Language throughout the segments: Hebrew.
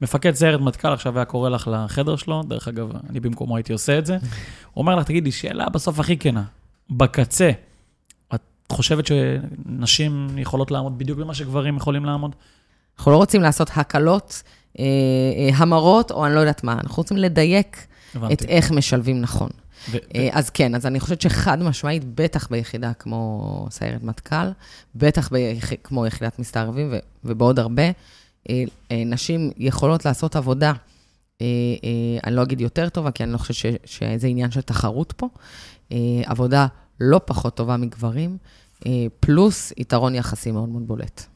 מפקד סיירת מטכ"ל עכשיו היה קורא לך לחדר שלו, דרך אגב, אני במקומו הייתי עושה את זה. הוא אומר לך, תגידי, שאלה בסוף הכי כנה, בקצה, את חושבת שנשים יכולות לעמוד בדיוק במה שגברים יכולים לעמוד? אנחנו לא רוצים לעשות הקלות, אה, אה, המרות, או אני לא יודעת מה, אנחנו רוצים לדייק הבנתי. את איך משלבים נכון. ו- אה, אז כן, אז אני חושבת שחד משמעית, בטח ביחידה כמו סיירת מטכ"ל, בטח ביח... כמו יחידת מסתערבים ו... ובעוד הרבה, נשים יכולות לעשות עבודה, אה, אה, אני לא אגיד יותר טובה, כי אני לא חושבת. שזה עניין של תחרות פה, אה, עבודה לא פחות טובה מגברים, אה, פלוס יתרון יחסי מאוד מאוד בולט.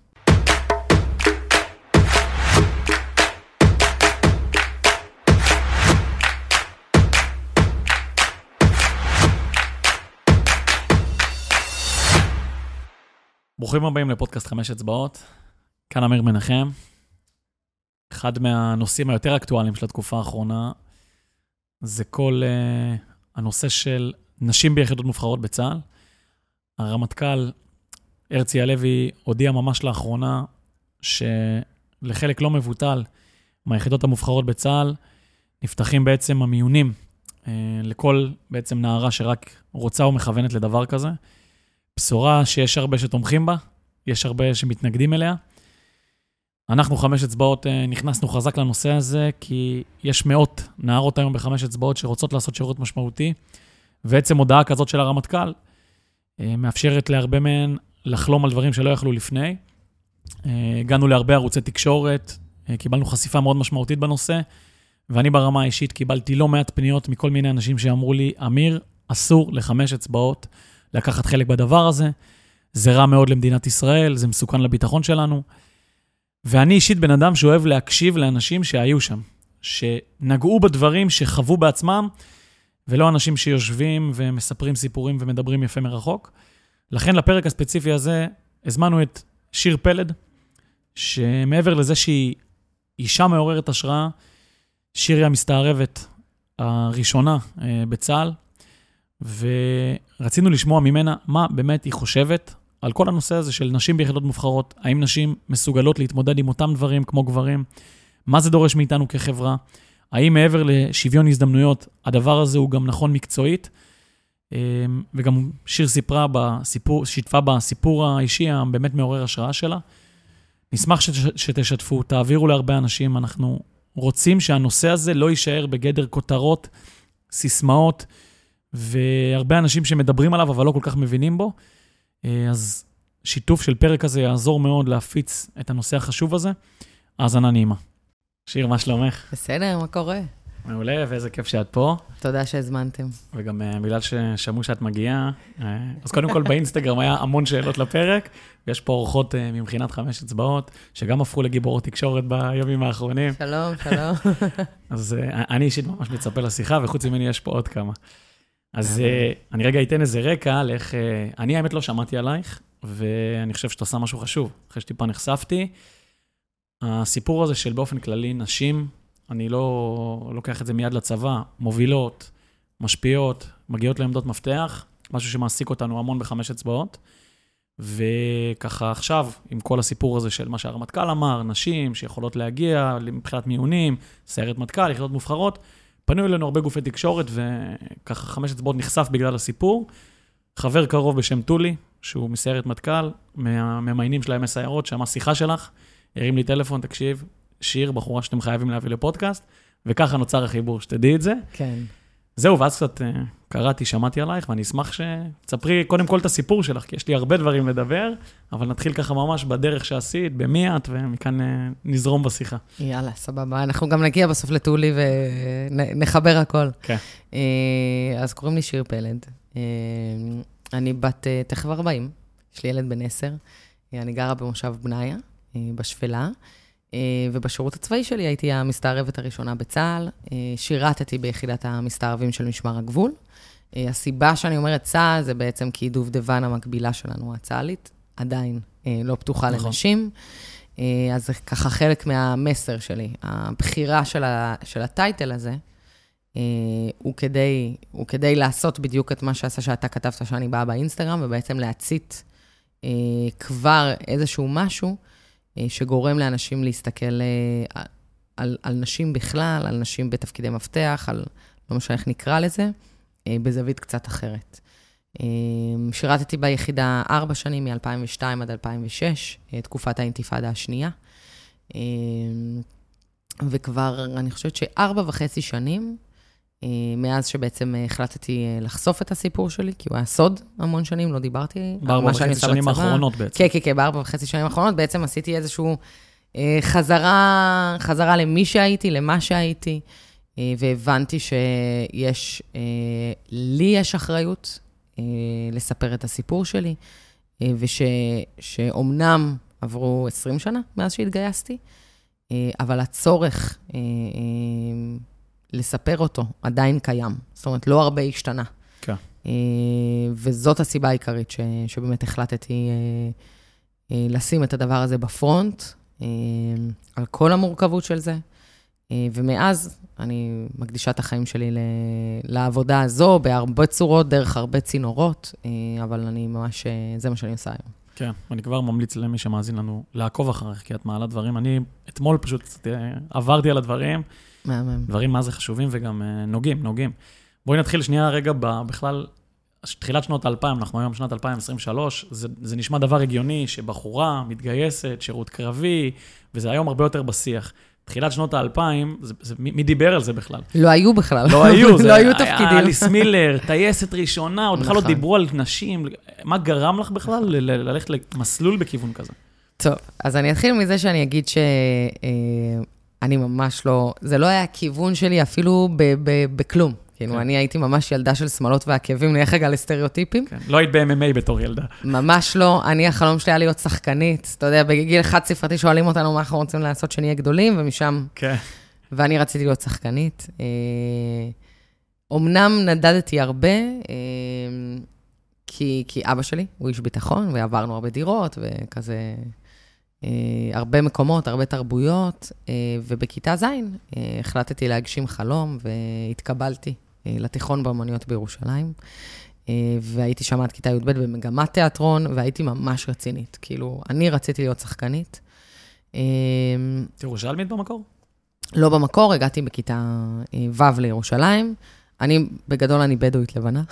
ברוכים הבאים לפודקאסט חמש אצבעות. כאן אמיר מנחם. אחד מהנושאים היותר אקטואליים של התקופה האחרונה זה כל uh, הנושא של נשים ביחידות מובחרות בצה"ל. הרמטכ"ל הרצי הלוי הודיע ממש לאחרונה שלחלק לא מבוטל מהיחידות המובחרות בצה"ל נפתחים בעצם המיונים uh, לכל בעצם נערה שרק רוצה או מכוונת לדבר כזה. בשורה שיש הרבה שתומכים בה, יש הרבה שמתנגדים אליה. אנחנו חמש אצבעות אה, נכנסנו חזק לנושא הזה, כי יש מאות נערות היום בחמש אצבעות שרוצות לעשות שירות משמעותי, ועצם הודעה כזאת של הרמטכ"ל אה, מאפשרת להרבה מהן לחלום על דברים שלא יכלו לפני. אה, הגענו להרבה ערוצי תקשורת, קיבלנו חשיפה מאוד משמעותית בנושא, ואני ברמה האישית קיבלתי לא מעט פניות מכל מיני אנשים שאמרו לי, אמיר, אסור לחמש אצבעות לקחת חלק בדבר הזה. זה רע מאוד למדינת ישראל, זה מסוכן לביטחון שלנו. ואני אישית בן אדם שאוהב להקשיב לאנשים שהיו שם, שנגעו בדברים שחוו בעצמם, ולא אנשים שיושבים ומספרים סיפורים ומדברים יפה מרחוק. לכן לפרק הספציפי הזה הזמנו את שיר פלד, שמעבר לזה שהיא אישה מעוררת השראה, שיר היא המסתערבת הראשונה אה, בצה"ל, ורצינו לשמוע ממנה מה באמת היא חושבת על כל הנושא הזה של נשים ביחידות מובחרות. האם נשים מסוגלות להתמודד עם אותם דברים כמו גברים? מה זה דורש מאיתנו כחברה? האם מעבר לשוויון הזדמנויות, הדבר הזה הוא גם נכון מקצועית? אמ, וגם שיר סיפרה בסיפור, שיתפה בסיפור האישי הבאמת מעורר השראה שלה. נשמח שתשתפו, תעבירו להרבה אנשים. אנחנו רוצים שהנושא הזה לא יישאר בגדר כותרות, סיסמאות. והרבה אנשים שמדברים עליו, אבל לא כל כך מבינים בו. אה, אז שיתוף של פרק הזה יעזור מאוד להפיץ את הנושא החשוב הזה. האזנה נעימה. שיר, מה שלומך? בסדר, מה קורה? מעולה, ואיזה כיף שאת פה. תודה שהזמנתם. וגם uh, בגלל ששמעו שאת מגיעה, uh, אז קודם כל באינסטגרם היה המון שאלות לפרק, ויש פה אורחות uh, ממכינת חמש אצבעות, שגם הפכו לגיבורות תקשורת בימים האחרונים. שלום, שלום. אז uh, אני אישית ממש מצפה לשיחה, וחוץ ממני יש פה עוד כמה. אז uh, אני רגע אתן איזה רקע על איך... Uh, אני האמת לא שמעתי עלייך, ואני חושב שאת עושה משהו חשוב. אחרי שטיפה נחשפתי, הסיפור הזה של באופן כללי נשים, אני לא לוקח את זה מיד לצבא, מובילות, משפיעות, מגיעות לעמדות מפתח, משהו שמעסיק אותנו המון בחמש אצבעות. וככה עכשיו, עם כל הסיפור הזה של מה שהרמטכ"ל אמר, נשים שיכולות להגיע מבחינת מיונים, סיירת מטכ"ל, יחידות מובחרות, פנו אלינו הרבה גופי תקשורת, וככה חמש אצבעות נחשף בגלל הסיפור. חבר קרוב בשם טולי, שהוא מסיירת מטכ"ל, מהממיינים של הימי סיירות, שמע שיחה שלך, הרים לי טלפון, תקשיב, שיר, בחורה שאתם חייבים להביא לפודקאסט, וככה נוצר החיבור, שתדעי את זה. כן. זהו, ואז קצת uh, קראתי, שמעתי עלייך, ואני אשמח שתספרי קודם כל את הסיפור שלך, כי יש לי הרבה דברים לדבר, אבל נתחיל ככה ממש בדרך שעשית, במי את, ומכאן uh, נזרום בשיחה. יאללה, סבבה. אנחנו גם נגיע בסוף לטולי ונחבר הכל. כן. Uh, אז קוראים לי שיר פלד. אני בת תכף 40, יש לי ילד בן 10. Uh, אני גרה במושב בניה, בשפלה. אה, ובשירות הצבאי שלי הייתי המסתערבת הראשונה בצה"ל. אה, שירתתי ביחידת המסתערבים של משמר הגבול. אה, הסיבה שאני אומרת צה"ל זה בעצם כי דובדבן המקבילה שלנו, הצה"לית, עדיין לא פתוחה נכון. לנשים. אז זה ככה חלק מהמסר שלי. הבחירה של, ה, של הטייטל הזה, הוא כדי, הוא כדי לעשות בדיוק את מה שעשה שאתה כתבת שאני באה באינסטגרם, ובעצם להצית כבר איזשהו משהו שגורם לאנשים להסתכל אה, על, על נשים בכלל, על נשים בתפקידי מפתח, על לא משנה איך נקרא לזה, אה, בזווית קצת אחרת. אה, שירתתי ביחידה ארבע שנים, מ-2002 עד 2006, אה, תקופת האינתיפאדה השנייה. אה, וכבר, אני חושבת שארבע וחצי שנים, אה, מאז שבעצם אה, החלטתי אה, לחשוף את הסיפור שלי, כי הוא היה סוד המון שנים, לא דיברתי על בארבע מה שאני וחצי עושה שנים בצבא. האחרונות בעצם. כן, כן, כן, בארבע וחצי שנים האחרונות בעצם עשיתי איזשהו אה, חזרה, חזרה למי שהייתי, למה שהייתי, אה, והבנתי שיש, אה, לי יש אחריות אה, לספר את הסיפור שלי, אה, ושאומנם עברו 20 שנה מאז שהתגייסתי, אה, אבל הצורך אה, אה, לספר אותו עדיין קיים. זאת אומרת, לא הרבה השתנה. כן. אה, וזאת הסיבה העיקרית ש, שבאמת החלטתי אה, אה, לשים את הדבר הזה בפרונט, על כל המורכבות של זה. ומאז אני מקדישה את החיים שלי לעבודה הזו בהרבה צורות, דרך הרבה צינורות, אבל אני ממש, זה מה שאני עושה היום. כן, ואני כבר ממליץ למי שמאזין לנו לעקוב אחריך, כי את מעלה דברים. אני אתמול פשוט עברתי על הדברים, מהמם. דברים מה זה חשובים וגם אה, נוגעים, נוגעים. בואי נתחיל שנייה רגע ב- בכלל, תחילת שנות ה-2000, אנחנו היום שנת 2023, זה, זה נשמע דבר הגיוני שבחורה מתגייסת, שירות קרבי, וזה היום הרבה יותר בשיח. תחילת שנות ה-2000, זה, זה, מי, מי דיבר על זה בכלל? לא היו בכלל. לא היו, זה לא היו היה תפקידים. אליס מילר, טייסת ראשונה, עוד בכלל לא נכון. דיברו על נשים. מה גרם לך בכלל ללכת למסלול בכיוון כזה? טוב, אז אני אתחיל מזה שאני אגיד שאני ממש לא, זה לא היה הכיוון שלי אפילו ב- ב- בכלום. כאילו, כן. אני הייתי ממש ילדה של שמלות ועקבים, נלך רגע לסטריאוטיפים. כן. לא היית ב-MMA בתור ילדה. ממש לא. אני, החלום שלי היה להיות שחקנית. אתה יודע, בגיל חד ספרתי שואלים אותנו מה אנחנו רוצים לעשות שנהיה גדולים, ומשם... כן. ואני רציתי להיות שחקנית. אה, אומנם נדדתי הרבה, אה, כי, כי אבא שלי הוא איש ביטחון, ועברנו הרבה דירות, וכזה... אה, הרבה מקומות, הרבה תרבויות, אה, ובכיתה ז' אה, החלטתי להגשים חלום, והתקבלתי לתיכון באמנויות בירושלים. והייתי שם עד כיתה י"ב במגמת תיאטרון, והייתי ממש רצינית. כאילו, אני רציתי להיות שחקנית. את ירושלמית במקור? לא במקור, הגעתי בכיתה ו' לירושלים. אני, בגדול, אני בדואית לבנה.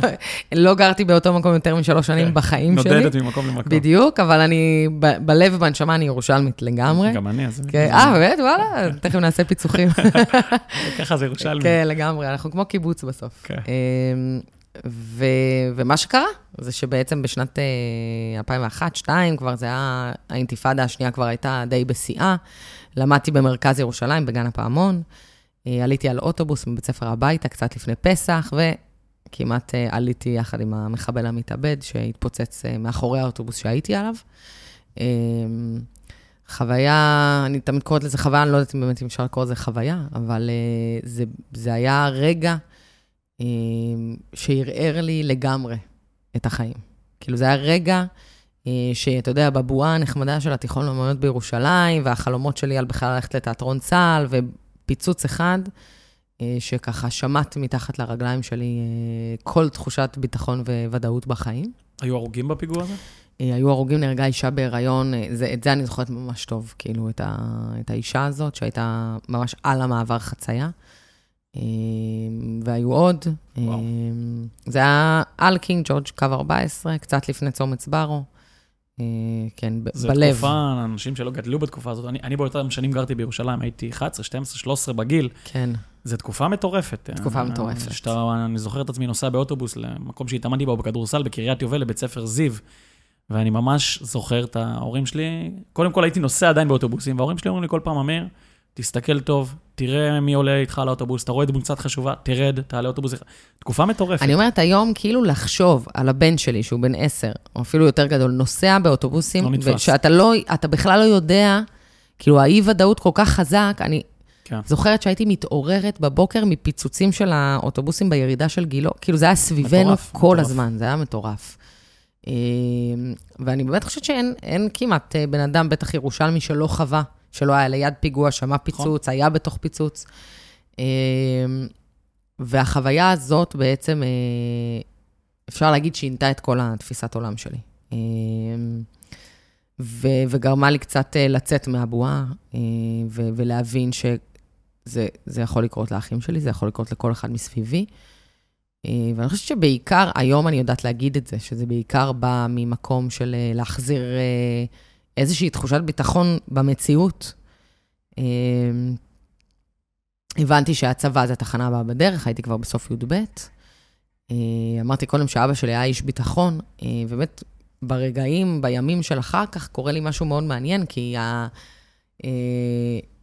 לא גרתי באותו מקום יותר משלוש שנים כן. בחיים שלי. נודדת ממקום למקום. בדיוק, אבל אני, ב- בלב ובנשמה אני ירושלמית לגמרי. גם אני, אז... כן, אה, באמת? וואלה, תכף נעשה פיצוחים. ככה זה ירושלמי. כן, לגמרי, אנחנו כמו קיבוץ בסוף. כן. אמ, ו- ומה שקרה, זה שבעצם בשנת אה, 2001-2002, כבר זה היה, האינתיפאדה השנייה כבר הייתה די בשיאה. למדתי במרכז ירושלים, בגן הפעמון. אה, עליתי על אוטובוס מבית ספר הביתה, קצת לפני פסח, וכמעט אה, עליתי יחד עם המחבל המתאבד, שהתפוצץ אה, מאחורי האוטובוס שהייתי עליו. אמ, חוויה, אני תמיד קוראת לזה חוויה, אני לא יודעת אם באמת אפשר לקרוא לזה חוויה, אבל זה, זה היה רגע אה, שערער לי לגמרי את החיים. כאילו, זה היה רגע שאתה יודע, בבועה הנחמדה של התיכון לאמנויות בירושלים, והחלומות שלי על בכלל ללכת לתיאטרון צה"ל, ופיצוץ אחד, אה, שככה שמט מתחת לרגליים שלי אה, כל תחושת ביטחון וודאות בחיים. היו הרוגים בפיגוע הזה? אה, היו הרוגים, נהרגה אישה בהיריון, זה, את זה אני זוכרת ממש טוב, כאילו, את, ה, את האישה הזאת, שהייתה ממש על המעבר חצייה. והיו עוד. וואו. זה היה על קינג ג'ורג', קו 14, קצת לפני צומת סברו. אה, כן, ב- זו בלב. תקופה, אנשים שלא גדלו בתקופה הזאת. אני, אני באותם שנים גרתי בירושלים, הייתי 11, 12, 13 בגיל. כן, זו תקופה מטורפת. תקופה אה, מטורפת. שאתה, אני זוכר את עצמי נוסע באוטובוס למקום שהתאמנתי בו בכדורסל, בקריית יובל, לבית ספר זיו. ואני ממש זוכר את ההורים שלי. קודם כל הייתי נוסע עדיין באוטובוסים, וההורים שלי אומרים לי כל פעם, אמיר, תסתכל טוב, תראה מי עולה איתך לאוטובוס, אתה רואה דמות קצת חשובה, תרד, תעלה אוטובוס אחד. תקופה מטורפת. אני אומרת, היום כאילו לחשוב על הבן שלי, שהוא בן עשר, או אפילו יותר גדול, נוסע באוטובוסים, לא. ושאתה לא, אתה בכלל לא יודע, כאילו האי-ודאות כל כך חזק, אני כן. זוכרת שהייתי מתעוררת בבוקר מפיצוצים של האוטובוסים בירידה של גילו, כאילו זה היה סביבנו מטורף, כל מטורף. הזמן, זה היה מטורף. אה, ואני באמת חושבת שאין אין כמעט אה, בן אדם, בטח ירושלמי, שלא חווה, שלא היה ליד פיגוע, שמע נכון. פיצוץ, היה בתוך פיצוץ. אה, והחוויה הזאת בעצם, אה, אפשר להגיד, שינתה את כל התפיסת עולם שלי. אה, ו- וגרמה לי קצת אה, לצאת מהבועה, אה, ו- ולהבין שזה זה יכול לקרות לאחים שלי, זה יכול לקרות לכל אחד מסביבי. ואני חושבת שבעיקר, היום אני יודעת להגיד את זה, שזה בעיקר בא ממקום של להחזיר איזושהי תחושת ביטחון במציאות. אה, הבנתי שהצבא זה התחנה הבאה בדרך, הייתי כבר בסוף י"ב. אה, אמרתי קודם שאבא שלי היה איש ביטחון, אה, באמת, ברגעים, בימים של אחר כך, קורה לי משהו מאוד מעניין, כי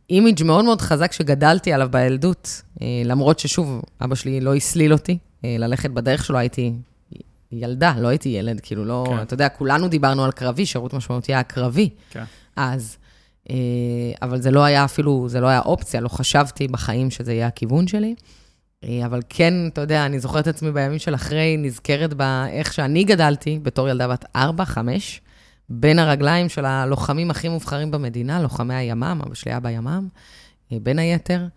האימיג' מאוד מאוד חזק שגדלתי עליו בילדות, למרות ששוב, אבא שלי לא הסליל אותי ללכת בדרך שלו, הייתי ילדה, לא הייתי ילד, כאילו לא, כן. אתה יודע, כולנו דיברנו על קרבי, שירות משמעותי היה קרבי. כן. אז. אבל זה לא היה אפילו, זה לא היה אופציה, לא חשבתי בחיים שזה יהיה הכיוון שלי. אה, אבל כן, אתה יודע, אני זוכרת את עצמי בימים של אחרי, נזכרת באיך שאני גדלתי, בתור ילדה בת 4-5, בין הרגליים של הלוחמים הכי מובחרים במדינה, לוחמי הימ"מ, אבא שלי היה בימ"מ, אה, בין היתר,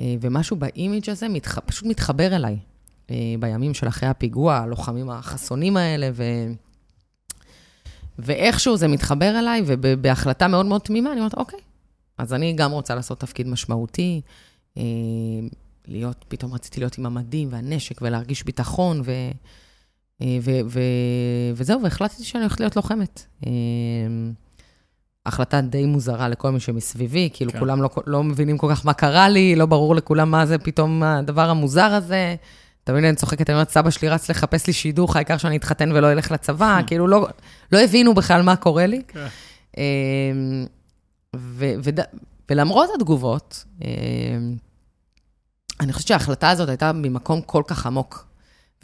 אה, ומשהו באימיג' הזה מתח... פשוט מתחבר אליי. בימים של אחרי הפיגוע, הלוחמים החסונים האלה, ו... ואיכשהו זה מתחבר אליי, ובהחלטה מאוד מאוד תמימה, אני אומרת, אוקיי, אז אני גם רוצה לעשות תפקיד משמעותי. להיות, פתאום רציתי להיות עם המדים והנשק ולהרגיש ביטחון, ו, אה, ו, ו, וזהו, והחלטתי שאני הולכת להיות לוחמת. אה, החלטה די מוזרה לכל מי שמסביבי, כאילו כן. כולם לא, לא מבינים כל כך מה קרה לי, לא ברור לכולם מה זה פתאום הדבר המוזר הזה. תמיד אני צוחקת, אני אומרת, סבא שלי רץ לחפש לי שידוך, העיקר שאני אתחתן ולא אלך לצבא, כאילו לא, לא הבינו בכלל מה קורה לי. כן. אה, ו, ו, ולמרות התגובות, אני חושבת שההחלטה הזאת הייתה ממקום כל כך עמוק,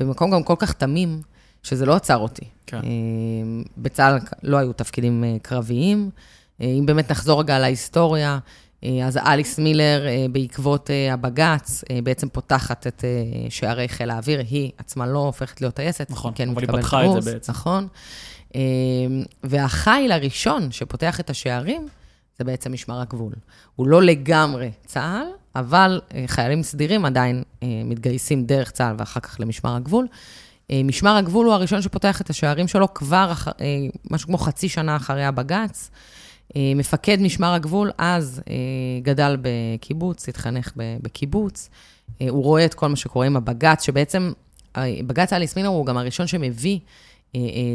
ומקום גם כל כך תמים, שזה לא עצר אותי. כן. אה, בצה"ל לא היו תפקידים אה, קרביים. אה, אם באמת נחזור רגע להיסטוריה, אז אליס מילר, בעקבות הבג"ץ, בעצם פותחת את שערי חיל האוויר. היא עצמה לא הופכת להיות טייסת. נכון, כן אבל היא פתחה את זה בעצם. נכון. והחיל הראשון שפותח את השערים, זה בעצם משמר הגבול. הוא לא לגמרי צה"ל, אבל אה, חיילים סדירים עדיין אה, מתגייסים דרך צה"ל ואחר כך למשמר הגבול. אה, משמר הגבול הוא הראשון שפותח את השערים שלו כבר אח... משהו כמו חצי שנה אחרי הבג"ץ. מפקד משמר הגבול אז גדל בקיבוץ, התחנך בקיבוץ. הוא רואה את כל מה שקורה עם הבג"ץ, שבעצם, בג"ץ אליס מינר הוא גם הראשון שמביא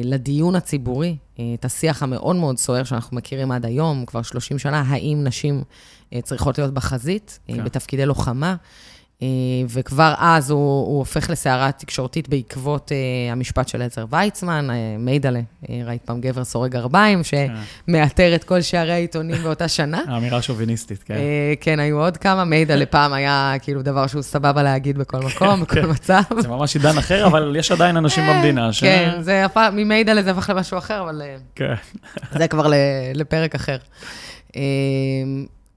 לדיון הציבורי את השיח המאוד מאוד סוער שאנחנו מכירים עד היום, כבר 30 שנה, האם נשים אה, צריכות להיות בחזית, אה, כן. בתפקידי לוחמה. אה, וכבר אז הוא, הוא הופך לסערה תקשורתית בעקבות uh, המשפט של עזר ויצמן, uh, מיידלה, uh, ראית פעם גבר סורג גרביים, כן. שמאתר את כל שערי העיתונים באותה שנה. האמירה שוביניסטית, כן. Uh, כן, היו עוד כמה, מיידלה פעם היה כאילו דבר שהוא סבבה להגיד בכל מקום, כן, בכל. מצב. זה ממש עידן אחר, אבל יש עדיין אנשים במדינה ש... כן, זה הפך, ממיידלה זה הפך למשהו אחר, אבל... כן. זה כבר לפרק אחר.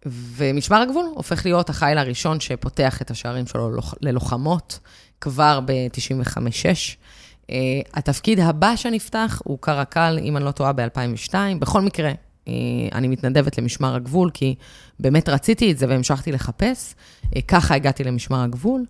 ומשמר הגבול הופך להיות החיל הראשון שפותח את השערים שלו ללוחמות כבר ב-95-6. Uh, התפקיד הבא שנפתח הוא קרקל, אם אני לא טועה, ב-2002. בכל מקרה, uh, אני מתנדבת למשמר הגבול, כי באמת רציתי את זה והמשכתי לחפש. Uh, ככה הגעתי למשמר הגבול.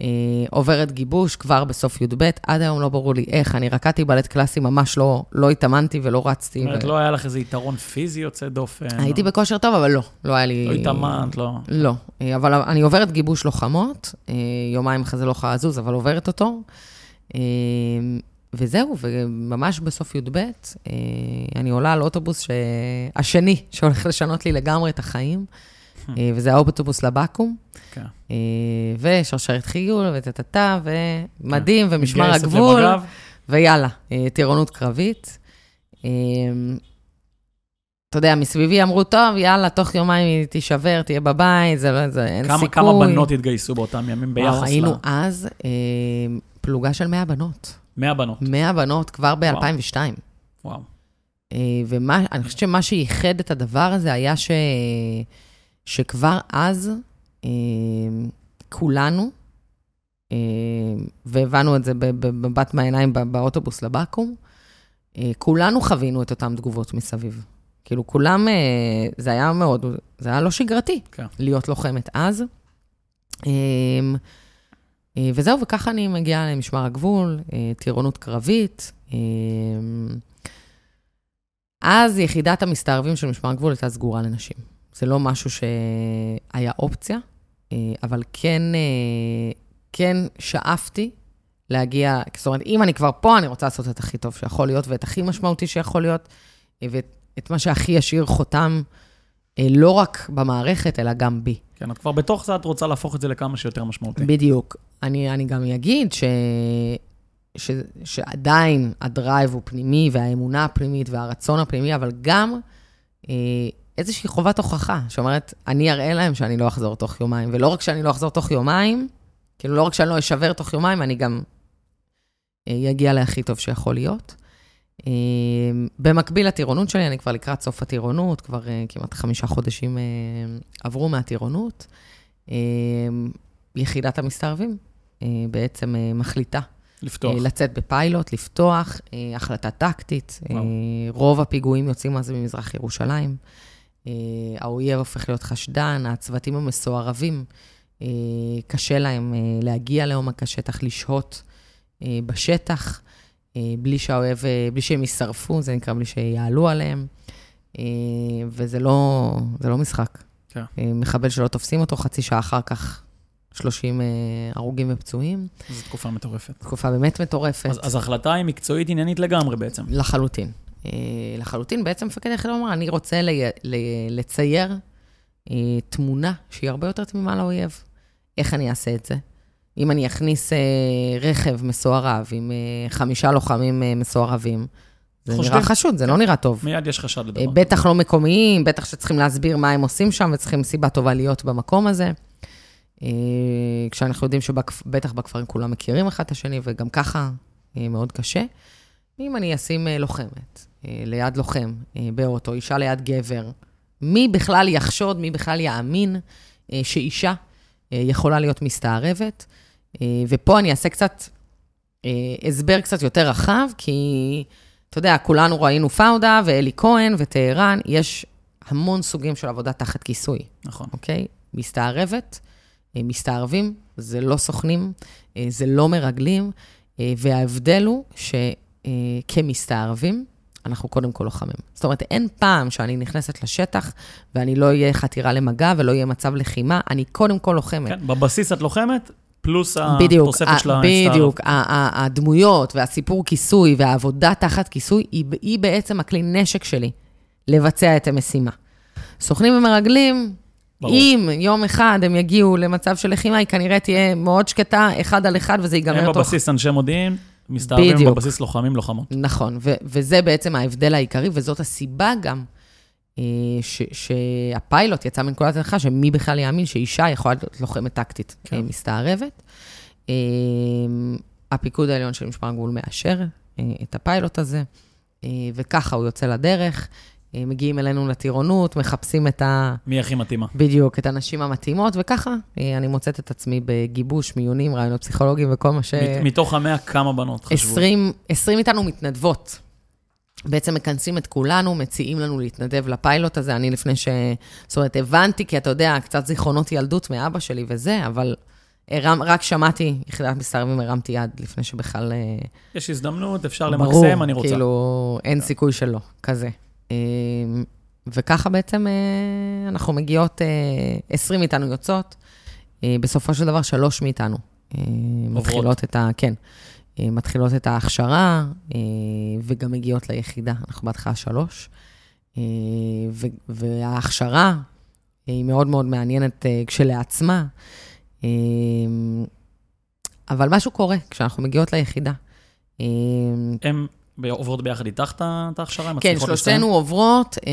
אה, עוברת גיבוש כבר בסוף י"ב, עד היום לא ברור לי איך, אני רקדתי בלט קלאסי, ממש לא, לא התאמנתי ולא רצתי. זאת אומרת, ו... לא היה לך איזה יתרון פיזי יוצא דופן? הייתי או... בכושר טוב, אבל לא, לא היה לי... לא התאמנת, לא? לא, אה, אבל אני עוברת גיבוש לוחמות, אה, יומיים אחרי זה לא יכולה לזוז, אבל עוברת אותו. וזהו, וממש בסוף י"ב, אני עולה על אוטובוס השני, שהולך לשנות לי לגמרי את החיים. אה, וזה האוטובוס לבקו"ם. כן. אה, ושרשרת חיול, וטטטה, ומדים, כן. ומשמר הגבול. ויאללה, אה, טירונות קרבית. אתה יודע, מסביבי אמרו, טוב, יאללה, תוך יומיים היא תישבר, תהיה בבית, זה לא, זה, אין כמה, סיכוי. כמה בנות התגייסו באותם ימים ביחס ל... היינו אז אה, פלוגה של 100 בנות. 100 בנות. 100 בנות כבר ב-2002. וואו. אה, ואני חושבת שמה שייחד את הדבר הזה היה ש... שכבר אז אה, כולנו, אה, והבנו את זה במבט מהעיניים באוטובוס לבקו"ם, אה, כולנו חווינו את אותן תגובות מסביב. כאילו, כולם, אה, זה היה מאוד, זה היה לא שגרתי כן. להיות לוחמת אז. אה, אה, וזהו, וככה אני מגיעה למשמר הגבול, אה, טירונות קרבית. אה, אז יחידת המסתערבים של משמר הגבול הייתה סגורה לנשים. זה לא משהו שהיה אופציה, אה, אבל כן, אה, כן שאפתי להגיע, זאת אומרת, אם אני כבר פה, אני רוצה לעשות את הכי טוב שיכול להיות, ואת הכי משמעותי שיכול להיות, אה, ואת מה שהכי ישאיר חותם, לא רק במערכת, אלא גם בי. כן, את כבר בתוך זה, את רוצה להפוך את זה לכמה שיותר משמעותי. בדיוק. אני, אני גם אגיד ש... ש, שעדיין הדרייב הוא פנימי, והאמונה הפנימית והרצון הפנימי, אבל גם אה, איזושהי חובת הוכחה, שאומרת, אני אראה להם שאני לא אחזור תוך יומיים. ולא רק שאני לא אחזור תוך יומיים, כאילו, לא רק שאני לא אשבר תוך יומיים, אני גם אגיע אה, להכי טוב שיכול להיות. אה, במקביל לטירונות שלי, אני כבר לקראת סוף הטירונות, כבר אה, כמעט חמישה חודשים עברו מהטירונות. יחידת המסתערבים בעצם מחליטה לפתוח. לצאת בפיילוט, לפתוח, החלטה טקטית. וואו. רוב הפיגועים יוצאים אז ממזרח ירושלים. האויב הופך להיות חשדן, הצוותים המסוערבים, קשה להם להגיע לעומק השטח, לשהות בשטח, בלי שהאויב, בלי שהם יישרפו, זה נקרא בלי שיעלו עליהם. וזה לא, לא משחק. כן. מחבל שלא תופסים אותו, חצי שעה אחר כך 30 אה, הרוגים ופצועים. זו תקופה מטורפת. תקופה באמת מטורפת. אז, אז ההחלטה היא מקצועית עניינית לגמרי בעצם. לחלוטין. אה, לחלוטין, בעצם מפקד היחידה אומר, אני רוצה לי, לי, לצייר אה, תמונה שהיא הרבה יותר תמימה לאויב. איך אני אעשה את זה? אם אני אכניס רכב מסוערב עם חמישה לוחמים מסוערבים, זה חושדים. נראה חשוד, זה לא נראה טוב. מיד יש חשד לדבר. בטח לא מקומיים, בטח שצריכים להסביר מה הם עושים שם, וצריכים סיבה טובה להיות במקום הזה. אה, כשאנחנו יודעים שבטח בכפרים כולם מכירים אחד את השני, וגם ככה אה, מאוד קשה. אם אני אשים אה, לוחמת ליד לוחם באוטו, אישה ליד גבר, מי בכלל יחשוד, מי בכלל יאמין שאישה יכולה להיות מסתערבת? ופה אני אעשה קצת הסבר קצת יותר רחב, כי אתה יודע, כולנו ראינו פאודה ואלי כהן וטהרן, יש המון סוגים של עבודה תחת כיסוי. נכון. אוקיי? מסתערבת. אה, מסתערבים, זה לא סוכנים, אה, זה לא מרגלים, אה, וההבדל הוא שכמסתערבים, אנחנו קודם כל לוחמים. זאת אומרת, אין פעם שאני נכנסת לשטח ואני לא אהיה חתירה למגע ולא יהיה מצב לחימה, אני קודם כל לוחמת. כן, בבסיס את לוחמת, פלוס בדיוק, התוספת של המסתערב. בדיוק, הדמויות והסיפור כיסוי והעבודה תחת כיסוי, היא, היא בעצם הכלי נשק שלי לבצע את המשימה. סוכנים ומרגלים, ברור. אם יום אחד הם יגיעו למצב של לחימה, היא כנראה תהיה מאוד שקטה, אחד על אחד, וזה ייגמר תוך... הם בבסיס אנשי מודיעין, מסתערבים בדיוק. בבסיס לוחמים, לוחמות. נכון, ו- וזה בעצם ההבדל העיקרי, וזאת הסיבה גם אה, ש- שהפיילוט יצא מנקודת הנחה שמי בכלל יאמין שאישה יכולה להיות לוחמת טקטית כן. אה, מסתערבת. אה, הפיקוד העליון של משמר הגבול מאשר את הפיילוט הזה, וככה הוא יוצא לדרך. אה, מגיעים אלינו לטירונות, מחפשים את ה... מי הכי מתאימה. בדיוק, את הנשים המתאימות, וככה אה, אני מוצאת את עצמי בגיבוש, מיונים, רעיונות פסיכולוגיים וכל מה ש... מתוך המאה, כמה בנות חשבו? 20, 20 איתנו מתנדבות. בעצם מכנסים את כולנו, מציעים לנו להתנדב לפיילוט הזה. אני לפני ש... זאת אומרת, הבנתי, כי אתה יודע, קצת זיכרונות ילדות מאבא שלי וזה, אבל הרם, רק שמעתי יחידת מסתערבים, הרמתי יד לפני שבכלל... אה, יש הזדמנות, אפשר למקסם, אני רוצה. ברור, כאילו, אין סיכוי שלא, כזה. אמ, וככה בעצם אה, אנחנו מגיעות, 20 אה, מאיתנו יוצאות, אה, בסופו של דבר שלוש מאיתנו מתחילות את ה... כן, מתחילות את ההכשרה, וגם מגיעות ליחידה. אנחנו בהתחלה שלוש. וההכשרה היא מאוד מאוד מעניינת כשלעצמה, אבל משהו קורה כשאנחנו מגיעות ליחידה. הם עוברות ביחד איתך את ההכשרה? כן, שלושתנו עוברות. אה,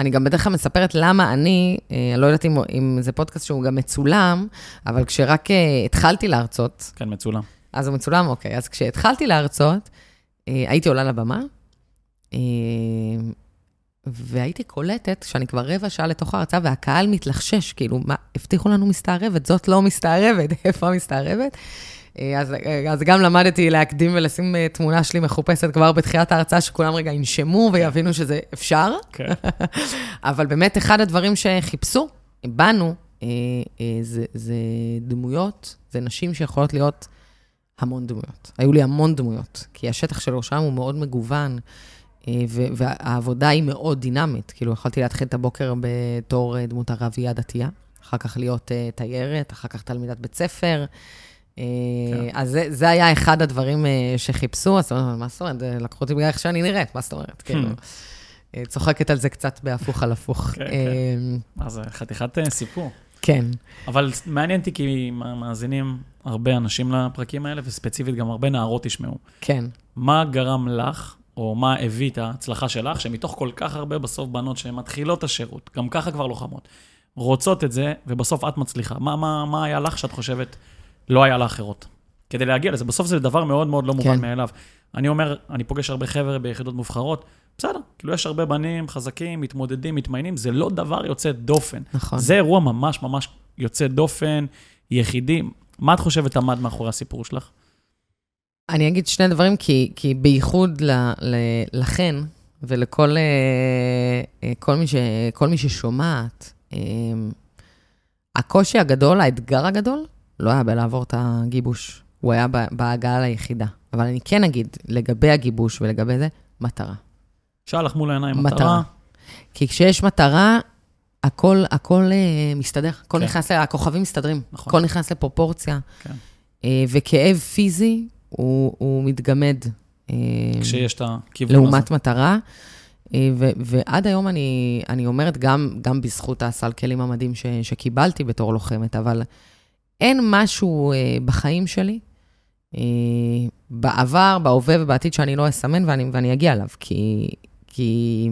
אני גם בדרך כלל מספרת למה אני, אה, אני לא יודעת אם, אם זה פודקאסט שהוא גם מצולם, אבל כשרק אה, התחלתי להרצות... כן, מצולם. אז הוא מצולם, אוקיי. אז כשהתחלתי להרצות, הייתי עולה לבמה, והייתי קולטת, שאני כבר רבע שעה לתוך ההרצאה, והקהל מתלחשש, כאילו, מה, הבטיחו לנו מסתערבת, זאת לא מסתערבת, איפה המסתערבת? אה, אז, אה, אז גם למדתי להקדים ולשים אה, תמונה שלי מחופשת כבר בתחילת ההרצאה, שכולם רגע ינשמו ויבינו שזה אפשר. כן. אבל באמת, אחד הדברים שחיפשו בנו, זה, זה דמויות, זה נשים שיכולות להיות המון דמויות. היו לי המון דמויות, כי השטח של ראשם הוא מאוד מגוון. והעבודה היא מאוד דינמית. כאילו, יכולתי להתחיל את הבוקר בתור דמות ערבייה דתייה, אחר כך להיות תיירת, אחר כך תלמידת בית ספר. כן. אז זה, היה אחד הדברים uh, שחיפשו, אז מה זאת אומרת? לקחו אותי בגלל איך שאני נראית, מה זאת אומרת? כאילו, צוחקת על זה קצת בהפוך על הפוך. כן, כן. זה, חתיכת סיפור. כן. אבל מעניין אותי כי מאזינים הרבה אנשים לפרקים האלה, וספציפית גם הרבה נערות ישמעו. כן. מה גרם לך, או מה הביא את ההצלחה שלך, שמתוך כל כך הרבה בסוף בנות שמתחילות את השירות, גם ככה כבר לוחמות, רוצות את זה, ובסוף את מצליחה. מה, מה, מה היה לך שאת חושבת לא היה לאחרות? כדי להגיע לזה. בסוף זה דבר מאוד מאוד לא מובן כן. מאליו. אני אומר, אני פוגש הרבה חבר'ה ביחידות מובחרות, בסדר, כאילו יש הרבה בנים חזקים, מתמודדים, מתמיינים, זה לא דבר יוצא דופן. נכון. זה אירוע ממש ממש יוצא דופן, יחידי. מה את חושבת עמד מאחורי הסיפור שלך? אני אגיד שני דברים, כי, כי בייחוד ל, ל, לכן ולכל אה, אה, כל מי, ש, כל מי ששומעת, אה, הקושי הגדול, האתגר הגדול, לא היה בלעבור את הגיבוש, הוא היה בהגעה ליחידה. אבל אני כן אגיד, לגבי הגיבוש ולגבי זה, מטרה. שאל לך מול העיניים מטרה. מטרה. כי כשיש מטרה, הכל, הכל uh, מסתדר, הכל כן. נכנס, הכוכבים מסתדרים, נכון. הכל נכנס לפרופורציה. כן. Uh, וכאב פיזי, הוא, הוא מתגמד. Uh, כשיש את הכיוון הזה. לעומת מטרה. Uh, ו- ועד היום אני, אני אומרת, גם, גם בזכות הסל כלים המדהים ש- שקיבלתי בתור לוחמת, אבל אין משהו uh, בחיים שלי, uh, בעבר, בהווה ובעתיד, שאני לא אסמן ואני, ואני אגיע אליו, כי, כי,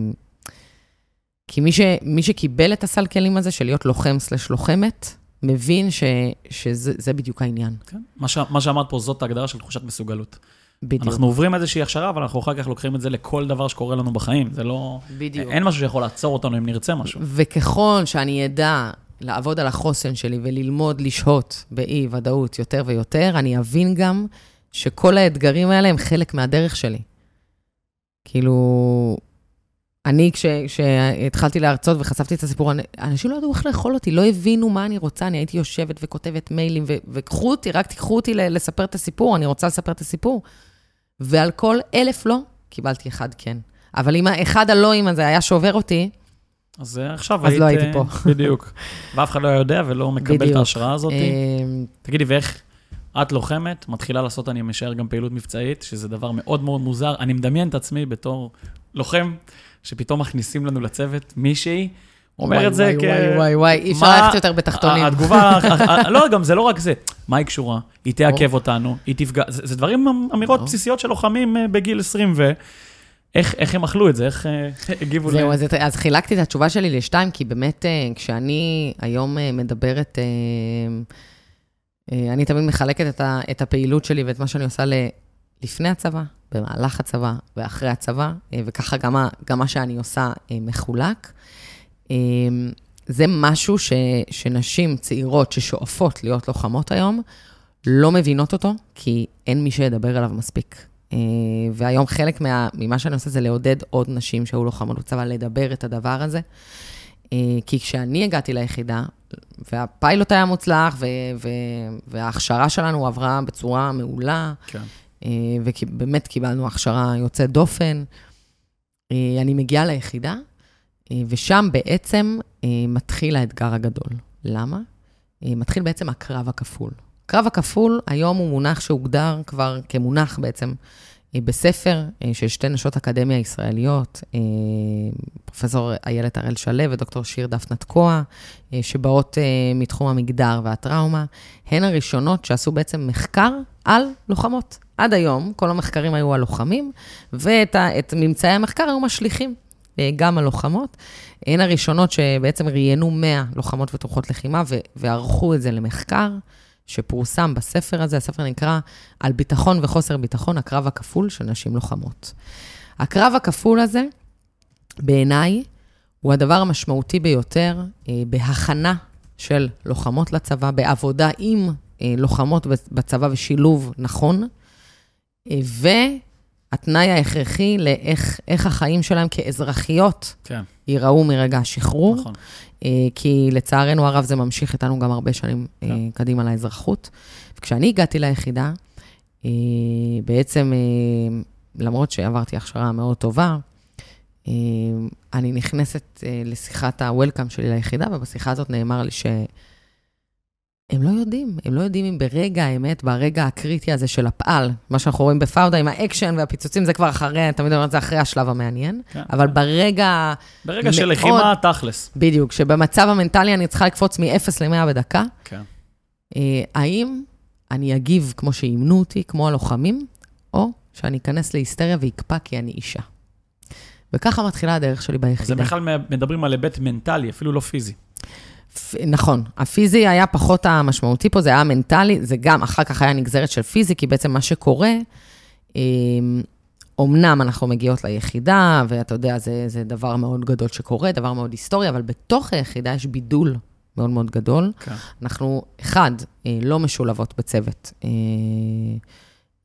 כי מי, ש, מי שקיבל את הסל כלים הזה של להיות לוחם סלש לוחמת, מבין ש, שזה בדיוק העניין. כן. מה, ש, מה שאמרת פה, זאת ההגדרה של תחושת מסוגלות. בדיוק. אנחנו עוברים איזושהי הכשרה, אבל אנחנו אחר כך לוקחים את זה לכל דבר שקורה לנו בחיים. זה לא... בדיוק. אין משהו שיכול לעצור אותנו אם נרצה משהו. וככל שאני אדע לעבוד על החוסן שלי וללמוד לשהות באי-ודאות יותר ויותר, אני אבין גם שכל האתגרים האלה הם חלק מהדרך שלי. כאילו, אני, כשהתחלתי להרצות וחשפתי את הסיפור, אנשים לא ידעו איך לאכול אותי, לא הבינו מה אני רוצה, אני הייתי יושבת וכותבת מיילים, וקחו אותי, רק תיקחו אותי לספר את הסיפור, אני רוצה לספר את הסיפור. ועל כל אלף לא, קיבלתי אחד כן. אבל אם האחד הלואים הזה היה שובר אותי, אז עכשיו אז היית... אז לא הייתי פה. בדיוק. ואף אחד לא יודע ולא מקבל בדיוק. את ההשראה הזאת. אמ, תגידי, ואיך את לוחמת, מתחילה לעשות, אני משער, גם פעילות מבצעית, שזה דבר מאוד מאוד מוזר. אני מדמיין את עצמי בתור לוחם. שפתאום מכניסים לנו לצוות מישהי, אומר את זה כ... וואי, וואי, וואי, אי אפשר ללכת יותר בתחתונים. התגובה, לא, גם זה לא רק זה. מה היא קשורה? היא תעכב אותנו, היא תפגע... זה דברים, אמירות בסיסיות של לוחמים אה, בגיל 20 ו... איך, איך הם אכלו את זה? איך אה, הגיבו זהו, אז, אז חילקתי את התשובה שלי לשתיים, כי באמת, אה, כשאני היום מדברת, אני תמיד מחלקת את, ה, את הפעילות שלי ואת מה שאני עושה לפני הצבא, במהלך הצבא ואחרי הצבא, אה, וככה גם, גם מה שאני עושה אה, מחולק. אה, זה משהו ש, שנשים צעירות ששואפות להיות לוחמות היום, לא מבינות אותו, כי אין מי שידבר עליו מספיק. והיום חלק מה, ממה שאני עושה זה לעודד עוד נשים שהיו לוחמות בצבא לדבר את הדבר הזה. כי כשאני הגעתי ליחידה, והפיילוט היה מוצלח, ו- ו- וההכשרה שלנו עברה בצורה מעולה, כן. אה, ובאמת קיבלנו הכשרה יוצאת דופן. אה, אני מגיעה ליחידה, אה, ושם בעצם מתחיל האתגר הגדול. למה? מתחיל בעצם הקרב הכפול. הקרב הכפול, היום הוא מונח שהוגדר כבר כמונח בעצם בספר של שתי נשות אקדמיה ישראליות, פרופ' איילת הראל שלו ודוקטור שיר דפנה תקוע, שבאות מתחום המגדר והטראומה. הן הראשונות שעשו בעצם מחקר על לוחמות. עד היום, כל המחקרים היו על לוחמים, ואת ממצאי המחקר היו משליכים אה, גם על לוחמות. הן הראשונות שבעצם ראיינו 100 לוחמות ותומכות לחימה וערכו את זה למחקר. שפורסם בספר הזה, הספר נקרא על ביטחון וחוסר ביטחון, הקרב הכפול של נשים לוחמות. הקרב הכפול הזה, בעיניי, הוא הדבר המשמעותי ביותר אה, בהכנה של לוחמות לצבא, בעבודה עם אה, לוחמות בצבא ושילוב נכון. והתנאי ההכרחי לאיך החיים שלהם כאזרחיות כן. ייראו מרגע השחרור. נכון. אה, כי לצערנו הרב זה ממשיך איתנו גם הרבה שנים אה, כן. קדימה לאזרחות. וכשאני הגעתי ליחידה, אה, בעצם, למרות שעברתי הכשרה מאוד טובה, אני נכנסת לשיחת ה-Welcome שלי ליחידה, ובשיחה הזאת נאמר לי ש... הם לא יודעים, הם לא יודעים אם ברגע האמת, ברגע הקריטי הזה של הפועל, מה שאנחנו רואים בפאודה עם האקשן והפיצוצים, זה כבר אחרי, תמיד אומרת, זה אחרי השלב המעניין, כן, אבל כן. ברגע... ברגע של לחימה, תכלס. בדיוק, שבמצב המנטלי אני צריכה לקפוץ מ-0 ל-100 בדקה. כן. אה, האם אני אגיב כמו שאימנו אותי, כמו הלוחמים, או שאני אכנס להיסטריה ואקפא כי אני אישה. וככה מתחילה הדרך שלי ביחידה. זה בכלל מדברים על היבט מנטלי, אפילו לא פיזי. נכון, הפיזי היה פחות המשמעותי פה, זה היה מנטלי, זה גם אחר כך היה נגזרת של פיזי, כי בעצם מה שקורה, אומנם אנחנו מגיעות ליחידה, ואתה יודע, זה, זה דבר מאוד גדול שקורה, דבר מאוד היסטורי, אבל בתוך היחידה יש בידול מאוד מאוד גדול. כן. אנחנו, אחד, אה, לא משולבות בצוות אה,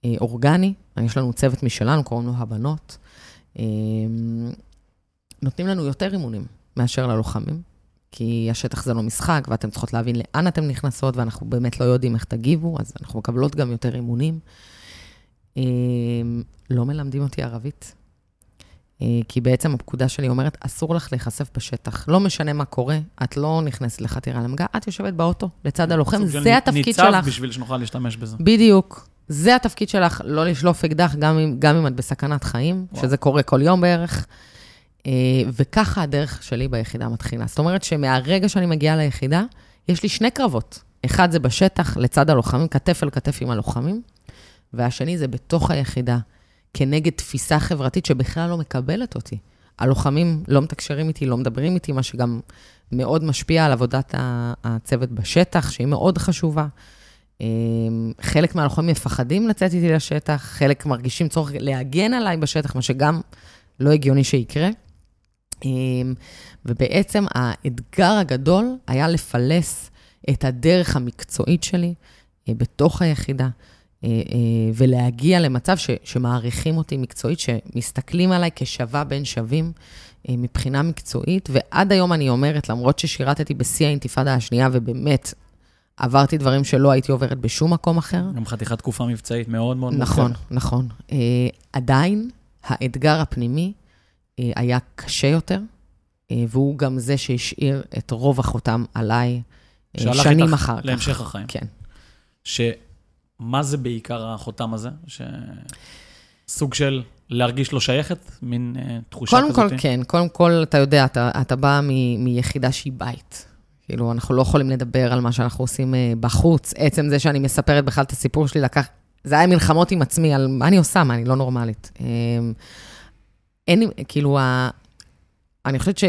אה, אורגני, יש לנו צוות משלנו, קוראים לו הבנות. נותנים לנו יותר אימונים מאשר ללוחמים. כי השטח זה לא משחק, ואתן צריכות להבין לאן אתן נכנסות, ואנחנו באמת לא יודעים איך תגיבו, אז אנחנו מקבלות גם יותר אימונים. אמ, לא מלמדים אותי ערבית, אה, כי בעצם הפקודה שלי אומרת, אסור לך להיחשף בשטח. לא משנה מה קורה, את לא נכנסת לחתירה למגע, את יושבת באוטו לצד הלוחם, זה התפקיד שלך. ניצב בשביל שנוכל להשתמש בזה. בדיוק. זה התפקיד שלך, לא לשלוף אקדח גם אם, גם אם את בסכנת חיים, וואו. שזה קורה כל יום בערך. אה, וככה הדרך שלי ביחידה מתחילה. זאת אומרת שמהרגע שאני מגיעה ליחידה, יש לי שני קרבות. אחד זה בשטח, לצד הלוחמים, כתף אל כתף עם הלוחמים, והשני זה בתוך היחידה, כנגד תפיסה חברתית שבכלל לא מקבלת אותי. הלוחמים לא מתקשרים איתי, לא מדברים איתי, מה שגם מאוד משפיע על עבודת הצוות בשטח, שהיא מאוד חשובה. אה, חלק מהלוחמים מפחדים לצאת איתי לשטח, חלק מרגישים צורך להגן עליי בשטח, מה שגם לא הגיוני שיקרה. ובעצם האתגר הגדול היה לפלס את הדרך המקצועית שלי אה, בתוך היחידה, אה, אה, ולהגיע למצב ש, שמעריכים אותי מקצועית, שמסתכלים עליי כשווה בין שווים מבחינה מקצועית, ועד היום אני אומרת, למרות ששירתתי בשיא האינתיפאדה השנייה, ובאמת עברתי דברים שלא הייתי עוברת בשום מקום אחר. גם חתיכת תקופה מבצעית מאוד מאוד נכון, מוכרת. נכון, נכון. עדיין, האתגר הפנימי אה, היה קשה יותר, אה, והוא גם זה שהשאיר את רוב החותם עליי אה, שנים אחר כך. להמשך החיים. כן. שמה זה בעיקר החותם הזה? סוג של להרגיש לא שייכת? מין תחושה קודם כזאת? קודם כל, כן. קודם כל, אתה יודע, אתה, אתה בא מ, מיחידה שהיא בית. כאילו, אנחנו לא יכולים לדבר על מה שאנחנו עושים בחוץ. עצם זה שאני מספרת בכלל את הסיפור שלי, לקח... זה היה מלחמות עם עצמי על מה אני עושה, מה אני לא נורמלית. אין, כאילו, ה... אני חושבת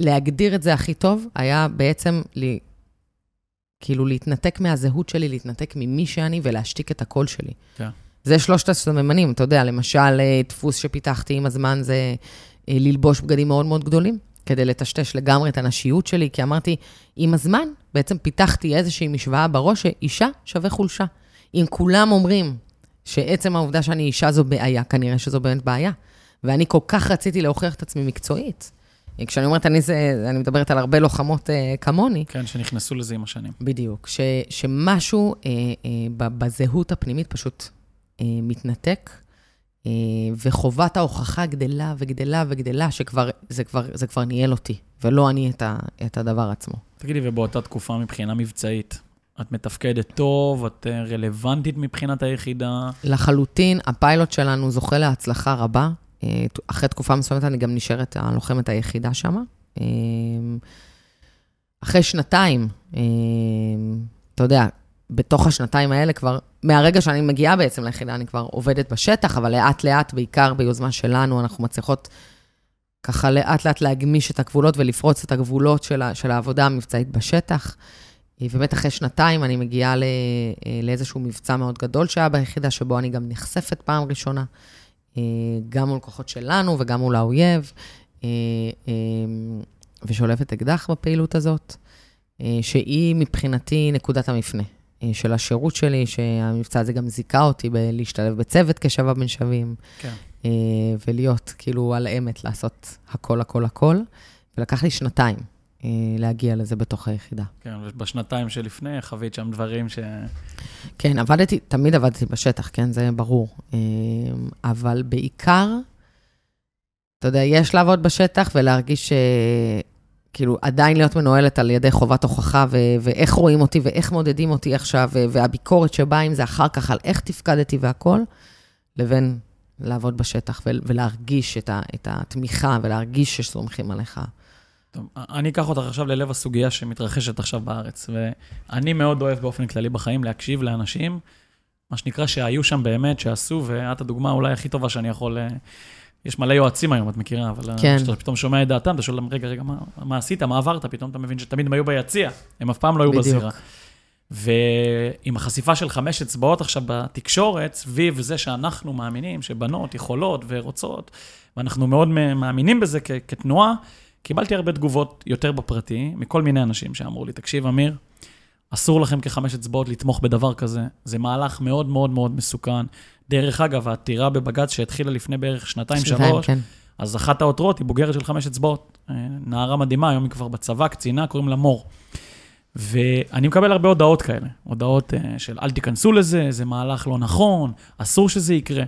שלהגדיר את זה הכי טוב היה בעצם לי, כאילו להתנתק מהזהות שלי, להתנתק ממי שאני ולהשתיק את הקול שלי. כן. זה שלושת הסממנים, אתה יודע, למשל, אה, דפוס שפיתחתי עם הזמן זה אה, ללבוש בגדים מאוד מאוד גדולים, כדי לטשטש לגמרי את הנשיות שלי, כי אמרתי, עם הזמן בעצם פיתחתי איזושהי משוואה בראש שאישה שווה חולשה. אם כולם אומרים שעצם העובדה שאני אישה זו בעיה, כנראה שזו באמת בעיה. ואני כל כך רציתי להוכיח את עצמי מקצועית. כשאני אומרת אני, זה, אני מדברת על הרבה לוחמות אה, כמוני. כן, שנכנסו לזה עם השנים. בדיוק. ש, שמשהו אה, אה, בזהות הפנימית פשוט אה, מתנתק, אה, וחובת ההוכחה גדלה וגדלה וגדלה, שכבר, זה כבר, זה כבר ניהל אותי, ולא אני את, ה, את הדבר עצמו. תגידי, ובאותה תקופה מבחינה מבצעית, את מתפקדת טוב, את אה, רלוונטית מבחינת היחידה? לחלוטין, הפיילוט שלנו זוכה להצלחה רבה. אה, אחרי תקופה מסוימת אני גם נשארת הלוחמת היחידה שם. אה, אחרי שנתיים, אה, אתה יודע, בתוך השנתיים האלה כבר, מהרגע שאני מגיעה בעצם ליחידה, אני כבר עובדת בשטח, אבל לאט-לאט, בעיקר ביוזמה שלנו, אנחנו מצליחות ככה לאט-לאט להגמיש את הגבולות ולפרוץ את הגבולות של, של העבודה המבצעית בשטח. ובאמת אחרי שנתיים אני מגיעה לאיזשהו מבצע מאוד גדול שהיה ביחידה, שבו אני גם נחשפת פעם ראשונה. אה, גם מול כוחות שלנו וגם מול האויב, אה, אה, ושולפת אקדח בפעילות הזאת, שהיא מבחינתי נקודת המפנה של השירות שלי, שהמבצע הזה גם זיכה אותי בלהשתלב בצוות כשווה בין שווים, כן. ולהיות כאילו על אמת, לעשות הכל, הכל, הכל, ולקח לי שנתיים. אה, להגיע לזה בתוך היחידה. כן, ובשנתיים שלפני חווית שם דברים ש... כן, עבדתי, תמיד עבדתי בשטח, כן, זה ברור. אה, אבל בעיקר, אתה יודע, יש לעבוד בשטח ולהרגיש ש... כאילו, עדיין להיות מנוהלת על ידי חובת הוכחה, ו- ואיך רואים אותי ואיך מודדים אותי עכשיו, ו- והביקורת שבאה עם זה אחר כך על איך תפקדתי והכול, לבין לעבוד בשטח ו- ולהרגיש את, ה- את התמיכה ולהרגיש שסומכים עליך. טוב, אני אקח אותך עכשיו ללב הסוגיה שמתרחשת עכשיו בארץ, ואני מאוד אוהב באופן כללי בחיים להקשיב לאנשים, מה שנקרא שהיו שם באמת, שעשו, ואת הדוגמה אולי הכי טובה שאני יכול... אה, יש מלא יועצים היום, את מכירה, אבל כן. כשאתה פתאום שומע את דעתם, אתה שואל להם, רגע, רגע, מה, מה עשית, מה עברת? פתאום אתה מבין שתמיד הם היו ביציע, הם אף פעם לא היו בדיוק. בזירה. ועם החשיפה של חמש אצבעות עכשיו בתקשורת, סביב זה שאנחנו מאמינים שבנות יכולות ורוצות, ואנחנו מאוד מאמינים בזה כ- כתנועה, קיבלתי הרבה תגובות יותר בפרטי, מכל מיני אנשים שאמרו לי, תקשיב, אמיר, אסור לכם כחמש אצבעות לתמוך בדבר כזה, זה מהלך מאוד מאוד מאוד מסוכן. דרך אגב, העתירה בבג"ץ שהתחילה לפני בערך שנתיים, שלוש, כן. אז אחת העותרות היא בוגרת של חמש אצבעות. אה, נערה מדהימה, היום היא כבר בצבא, קצינה, קוראים לה מור. ואני מקבל הרבה הודעות כאלה, הודעות אה, של אל תיכנסו לזה, זה מהלך לא נכון, אסור שזה יקרה.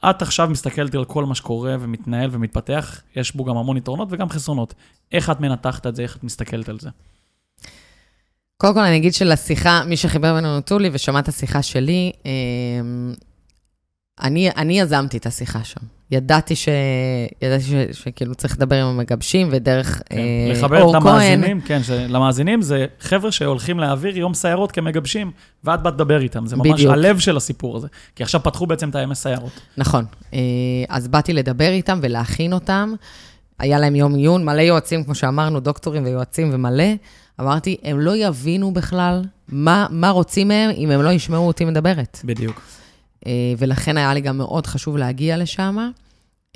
כשאת עכשיו מסתכלת על כל מה שקורה ומתנהל ומתפתח, יש בו גם המון יתרונות וגם חסרונות. איך את מנתחת את זה, איך את מסתכלת על זה? קודם כל, אני אגיד שלשיחה, מי שחיבר בינינו טולי ושמע את השיחה שלי, אמ, אני, אני יזמתי את השיחה שם. ידעתי, ש... ידעתי ש... שכאילו צריך לדבר עם המגבשים, ודרך כן. אה, לחבר את כהן, המאזינים, כן, ש- למאזינים זה חבר'ה שהולכים להעביר יום סיירות כמגבשים, ואת באת לדבר איתם, זה ממש בדיוק. הלב של הסיפור הזה. כי עכשיו פתחו בעצם את הימי סיירות. נכון. אה, אז באתי לדבר איתם ולהכין אותם. היה להם יום עיון, מלא יועצים, כמו שאמרנו, דוקטורים ויועצים ומלא. אמרתי, הם לא יבינו בכלל מה, מה רוצים מהם אם הם לא ישמעו אותי מדברת. בדיוק. אה, ולכן היה לי גם מאוד חשוב להגיע לשם.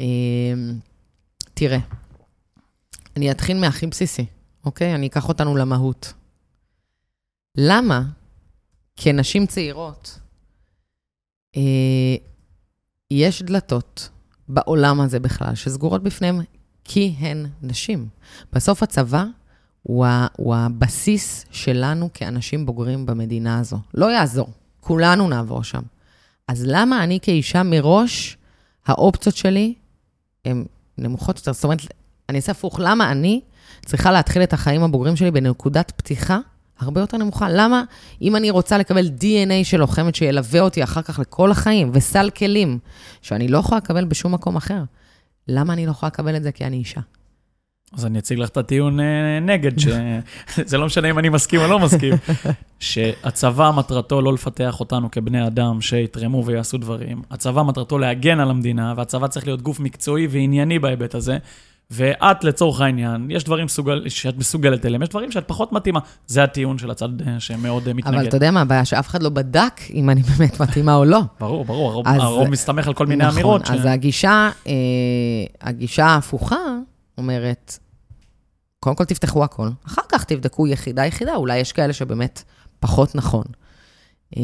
אה, תראה, אני אתחיל מהכי בסיסי, אוקיי? אני אקח אותנו למהות. למה כנשים צעירות אה, יש דלתות בעולם הזה בכלל שסגורות בפניהם כי הן נשים? בסוף הצבא הוא, ה, הוא הבסיס שלנו כאנשים בוגרים במדינה הזו. לא יעזור, כולנו נעבור שם. אז למה אני כאישה מראש, האופציות שלי הן נמוכות יותר? זאת אומרת, אני אעשה הפוך, למה אני צריכה להתחיל את החיים הבוגרים שלי בנקודת פתיחה הרבה יותר נמוכה? למה אם אני רוצה לקבל DNA של לוחמת שילווה אותי אחר כך לכל החיים, וסל כלים שאני לא יכולה לקבל בשום מקום אחר, למה אני לא יכולה לקבל את זה כי אני אישה? אז אני אציג לך את הטיעון אה, נגד, שזה לא משנה אם אני מסכים או לא מסכים, שהצבא מטרתו לא לפתח אותנו כבני אדם שיתרמו ויעשו דברים. הצבא מטרתו להגן על המדינה, והצבא צריך להיות גוף מקצועי וענייני בהיבט הזה. ואת, לצורך העניין, יש דברים סוגל, שאת מסוגלת אליהם, יש דברים שאת פחות מתאימה. זה הטיעון של הצד אה, שמאוד אה, מתנגד. אבל אתה יודע מה הבעיה? שאף אחד לא בדק אם אני באמת מתאימה או לא. ברור, ברור, הרוב, אז- הרוב מסתמך על כל מיני נכון, אמירות. אז הגישה, אה, הגישה ההפוכה אומרת, קודם כל תפתחו הכל, אחר כך תבדקו יחידה-יחידה, אולי יש כאלה שבאמת פחות נכון. אה,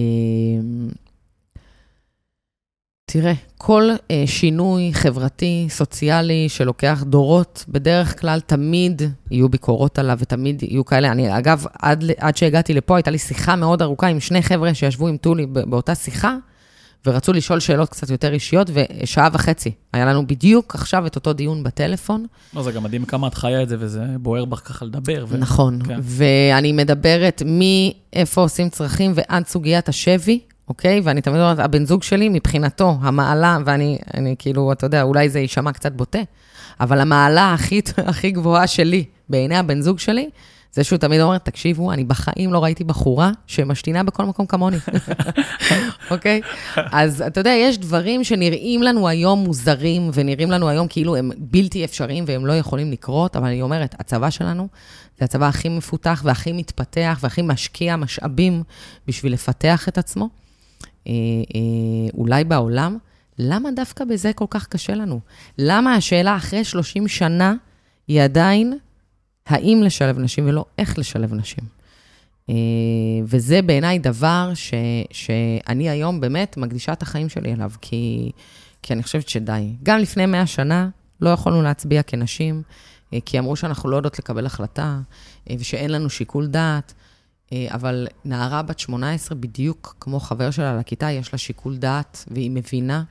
תראה, כל אה, שינוי חברתי, סוציאלי, שלוקח דורות, בדרך כלל תמיד יהיו ביקורות עליו ותמיד יהיו כאלה. אני, אגב, עד, עד שהגעתי לפה, הייתה לי שיחה מאוד ארוכה עם שני חבר'ה שישבו עם טולי באותה שיחה, ורצו לשאול שאלות קצת יותר אישיות, ושעה וחצי. היה לנו בדיוק עכשיו את אותו דיון בטלפון. לא, זה גם מדהים כמה את חיה את זה, וזה בוער בך ככה לדבר. ו... נכון. כן. ואני מדברת מאיפה עושים צרכים ועד סוגיית השבי, אוקיי? ואני תמיד אומרת, הבן זוג שלי, מבחינתו, המעלה, ואני אני כאילו, אתה יודע, אולי זה יישמע קצת בוטה, אבל המעלה הכי, הכי גבוהה שלי בעיני הבן זוג שלי, זה שהוא תמיד אומר, תקשיבו, אני בחיים לא ראיתי בחורה שמשתינה בכל מקום כמוני, אוקיי? אז אתה יודע, יש דברים שנראים לנו היום מוזרים, ונראים לנו היום כאילו הם בלתי אפשריים והם לא יכולים לקרות, אבל אני אומרת, הצבא שלנו זה הצבא הכי מפותח והכי מתפתח והכי משקיע משאבים בשביל לפתח את עצמו. אה, אה, אולי בעולם, למה דווקא בזה כל כך קשה לנו? למה השאלה אחרי 30 שנה היא עדיין האם לשלב נשים ולא איך לשלב נשים? אה, וזה בעיניי דבר ש, שאני היום באמת מקדישה את החיים שלי אליו, כי, כי אני חושבת שדי. גם לפני 100 שנה לא יכולנו להצביע כנשים, אה, כי אמרו שאנחנו לא יודעות לקבל החלטה, אה, ושאין לנו שיקול דעת. אבל נערה בת 18, בדיוק כמו חבר שלה לכיתה, יש לה שיקול דעת, והיא מבינה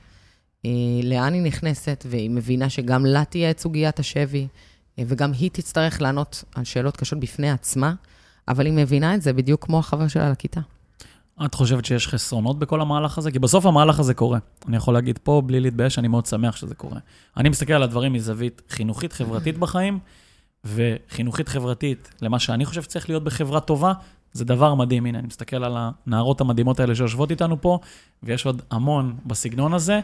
לאן היא נכנסת, והיא מבינה שגם לה תהיה את סוגיית השבי, וגם היא תצטרך לענות על שאלות קשות בפני עצמה, אבל היא מבינה את זה בדיוק כמו החבר שלה לכיתה. את חושבת שיש חסרונות בכל המהלך הזה? כי בסוף המהלך הזה קורה. אני יכול להגיד פה, בלי להתבייש, אני מאוד שמח שזה קורה. אני מסתכל על הדברים מזווית חינוכית-חברתית בחיים, וחינוכית-חברתית, למה שאני חושב שצריך להיות בחברה טובה, זה דבר מדהים. הנה, אני מסתכל על הנערות המדהימות האלה שיושבות איתנו פה, ויש עוד המון בסגנון הזה.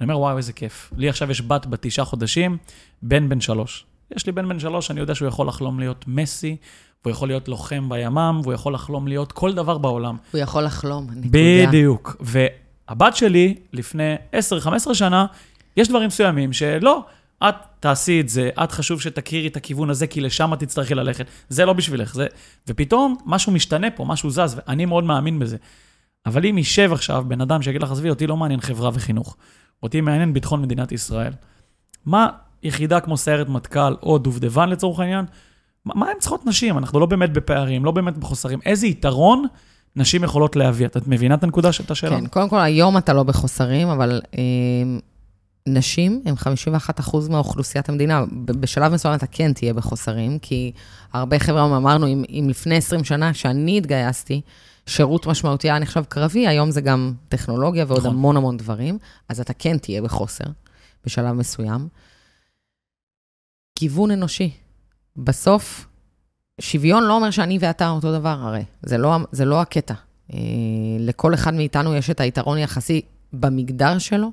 אני אומר, וואו, איזה כיף. לי עכשיו יש בת בת תשעה חודשים, בן בן שלוש. יש לי בן בן שלוש, אני יודע שהוא יכול לחלום להיות מסי, והוא יכול להיות לוחם בימ"מ, והוא יכול לחלום להיות כל דבר בעולם. הוא יכול לחלום, נקודה. בדיוק. והבת שלי, לפני 10-15 שנה, יש דברים מסוימים שלא, את תעשי את זה, את חשוב שתכירי את הכיוון הזה, כי לשם את תצטרכי ללכת. זה לא בשבילך, זה... ופתאום משהו משתנה פה, משהו זז, ואני מאוד מאמין בזה. אבל אם יישב עכשיו בן אדם שיגיד לך, עזבי, אותי לא מעניין חברה וחינוך, אותי מעניין ביטחון מדינת ישראל. מה יחידה כמו סיירת מטכ"ל או דובדבן לצורך העניין, מה, מה הן צריכות נשים? אנחנו לא באמת בפערים, לא באמת בחוסרים. איזה יתרון נשים יכולות להביא? את מבינה את הנקודה של השאלה? כן, קודם כל, היום אתה לא בחוסרים, אבל אה, נשים הן 51% מאוכלוסיית המדינה. בשלב מסוים אתה כן תהיה בחוסרים, כי הרבה חבר'ה אמרנו, אם, אם לפני 20 שנה, שאני התגייסתי, שירות משמעותי היה נחשב קרבי, היום זה גם טכנולוגיה ועוד נכון. המון המון דברים, אז אתה כן תהיה בחוסר בשלב מסוים. גיוון אנושי. בסוף, שוויון לא אומר שאני ואתה אותו דבר, הרי. זה לא, זה לא הקטע. אה, לכל אחד מאיתנו יש את היתרון היחסי במגדר שלו,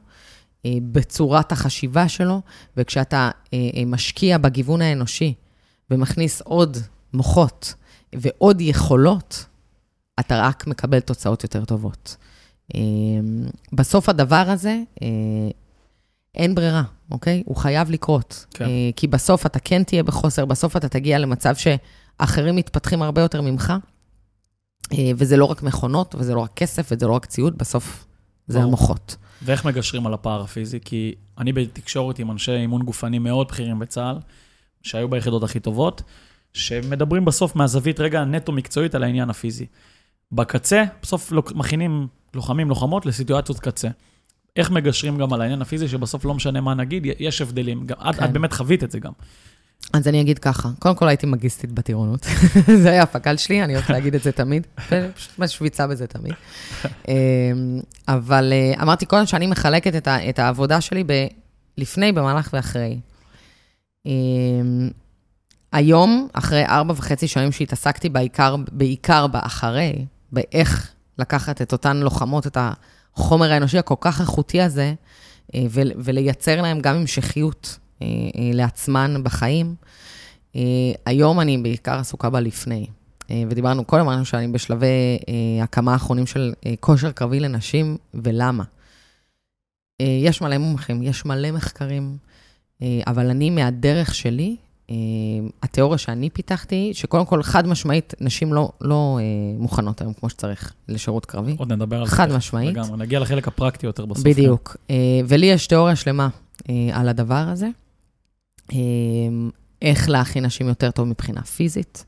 אה, בצורת החשיבה שלו, וכשאתה אה, אה, משקיע בגיוון האנושי ומכניס עוד מוחות ועוד יכולות, אתה רק מקבל תוצאות יותר טובות. אה, בסוף הדבר הזה, אה, אין ברירה, אוקיי? הוא חייב לקרות. כן. אה, כי בסוף אתה כן תהיה בחוסר, בסוף אתה תגיע למצב שאחרים מתפתחים הרבה יותר ממך, אה, וזה לא רק מכונות, וזה לא רק כסף, וזה לא רק ציוד, בסוף זה ברור. המוחות. ואיך מגשרים על הפער הפיזי? כי אני בתקשורת עם אנשי אימון גופני מאוד בכירים בצה"ל, שהיו ביחידות הכי טובות, שמדברים בסוף מהזווית רגע נטו מקצועית על העניין הפיזי. בקצה, בסוף מכינים לוחמים, לוחמות לסיטואציות קצה. איך מגשרים גם על העניין הפיזי, שבסוף לא משנה מה נגיד, יש הבדלים. גם, את, כן. את באמת חווית את זה גם. אז אני אגיד ככה, קודם כל הייתי מגיסטית בטירונות. זה היה הפק"ל שלי, אני אוהבת להגיד את זה תמיד, פשוט משוויצה בזה תמיד. אמ, אבל אה, אמרתי קודם שאני מחלקת את, ה, את העבודה שלי ב, לפני, במהלך ואחרי. אמ, היום, אחרי ארבע וחצי שנים שהתעסקתי בעיקר, בעיקר באחרי, באיך לקחת את אותן לוחמות, את החומר האנושי הכל כך איכותי הזה, אה, ול- ולייצר להם גם המשכיות אה, אה, לעצמן בחיים. היום אני בעיקר עסוקה בלפני. ודיברנו קודם, אמרנו שאני בשלבי הקמה האחרונים של כושר קרבי לנשים, ולמה? יש מלא מומחים, יש מלא מחקרים, אבל אני, מהדרך שלי, התיאוריה שאני פיתחתי, שקודם כל, חד משמעית, נשים לא, לא אה, מוכנות היום כמו שצריך לשירות קרבי. עוד נדבר על זה. חד. משמעית. לגמרי, נגיע לחלק הפרקטי יותר בסוף. בדיוק. אה, ולי יש תיאוריה שלמה אה, על הדבר הזה. אה, איך להכין נשים יותר טוב מבחינה פיזית.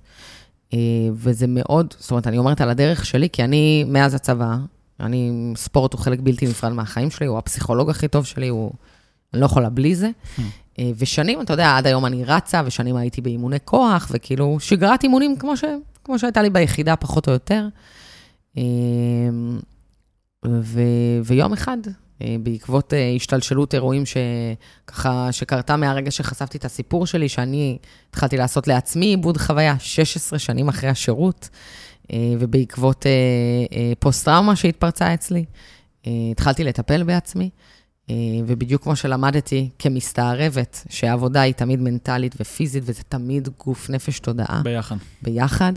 אה, וזה מאוד, זאת אומרת, אני אומרת על הדרך שלי, כי אני, מאז הצבא, אני, ספורט הוא חלק בלתי נפרד מהחיים שלי, הוא הפסיכולוג הכי טוב שלי, הוא, אני לא יכולה בלי זה. Hmm. אה, ושנים, אתה יודע, עד היום אני רצה, ושנים הייתי באימוני כוח, וכאילו, שגרת אימונים כמו, ש, כמו שהייתה לי ביחידה, פחות או יותר. אה, ו, ויום אחד, אה, בעקבות השתלשלות אירועים שככה, שקרתה מהרגע שחשפתי את הסיפור שלי, שאני התחלתי לעשות לעצמי עיבוד חוויה 16 שנים אחרי השירות, ובעקבות פוסט-טראומה שהתפרצה אצלי, התחלתי לטפל בעצמי. אה, ובדיוק כמו שלמדתי כמסתערבת, שהעבודה היא תמיד מנטלית ופיזית, וזה תמיד גוף, נפש, תודעה ביחד. ביחד,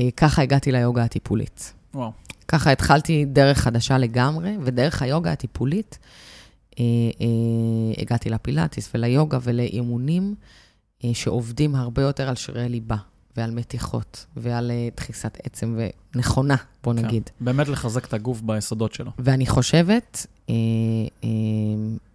אה, ככה הגעתי ליוגה הטיפולית. וואו. ככה התחלתי דרך חדשה לגמרי, ודרך היוגה הטיפולית אה, הגעתי לפילאטיס וליוגה ולאימונים שעובדים הרבה יותר על שרירי ליבה ועל מתיחות ועל דחיסת עצם ונכונה, בוא כן. נגיד. באמת לחזק את הגוף ביסודות שלו. ואני חושבת,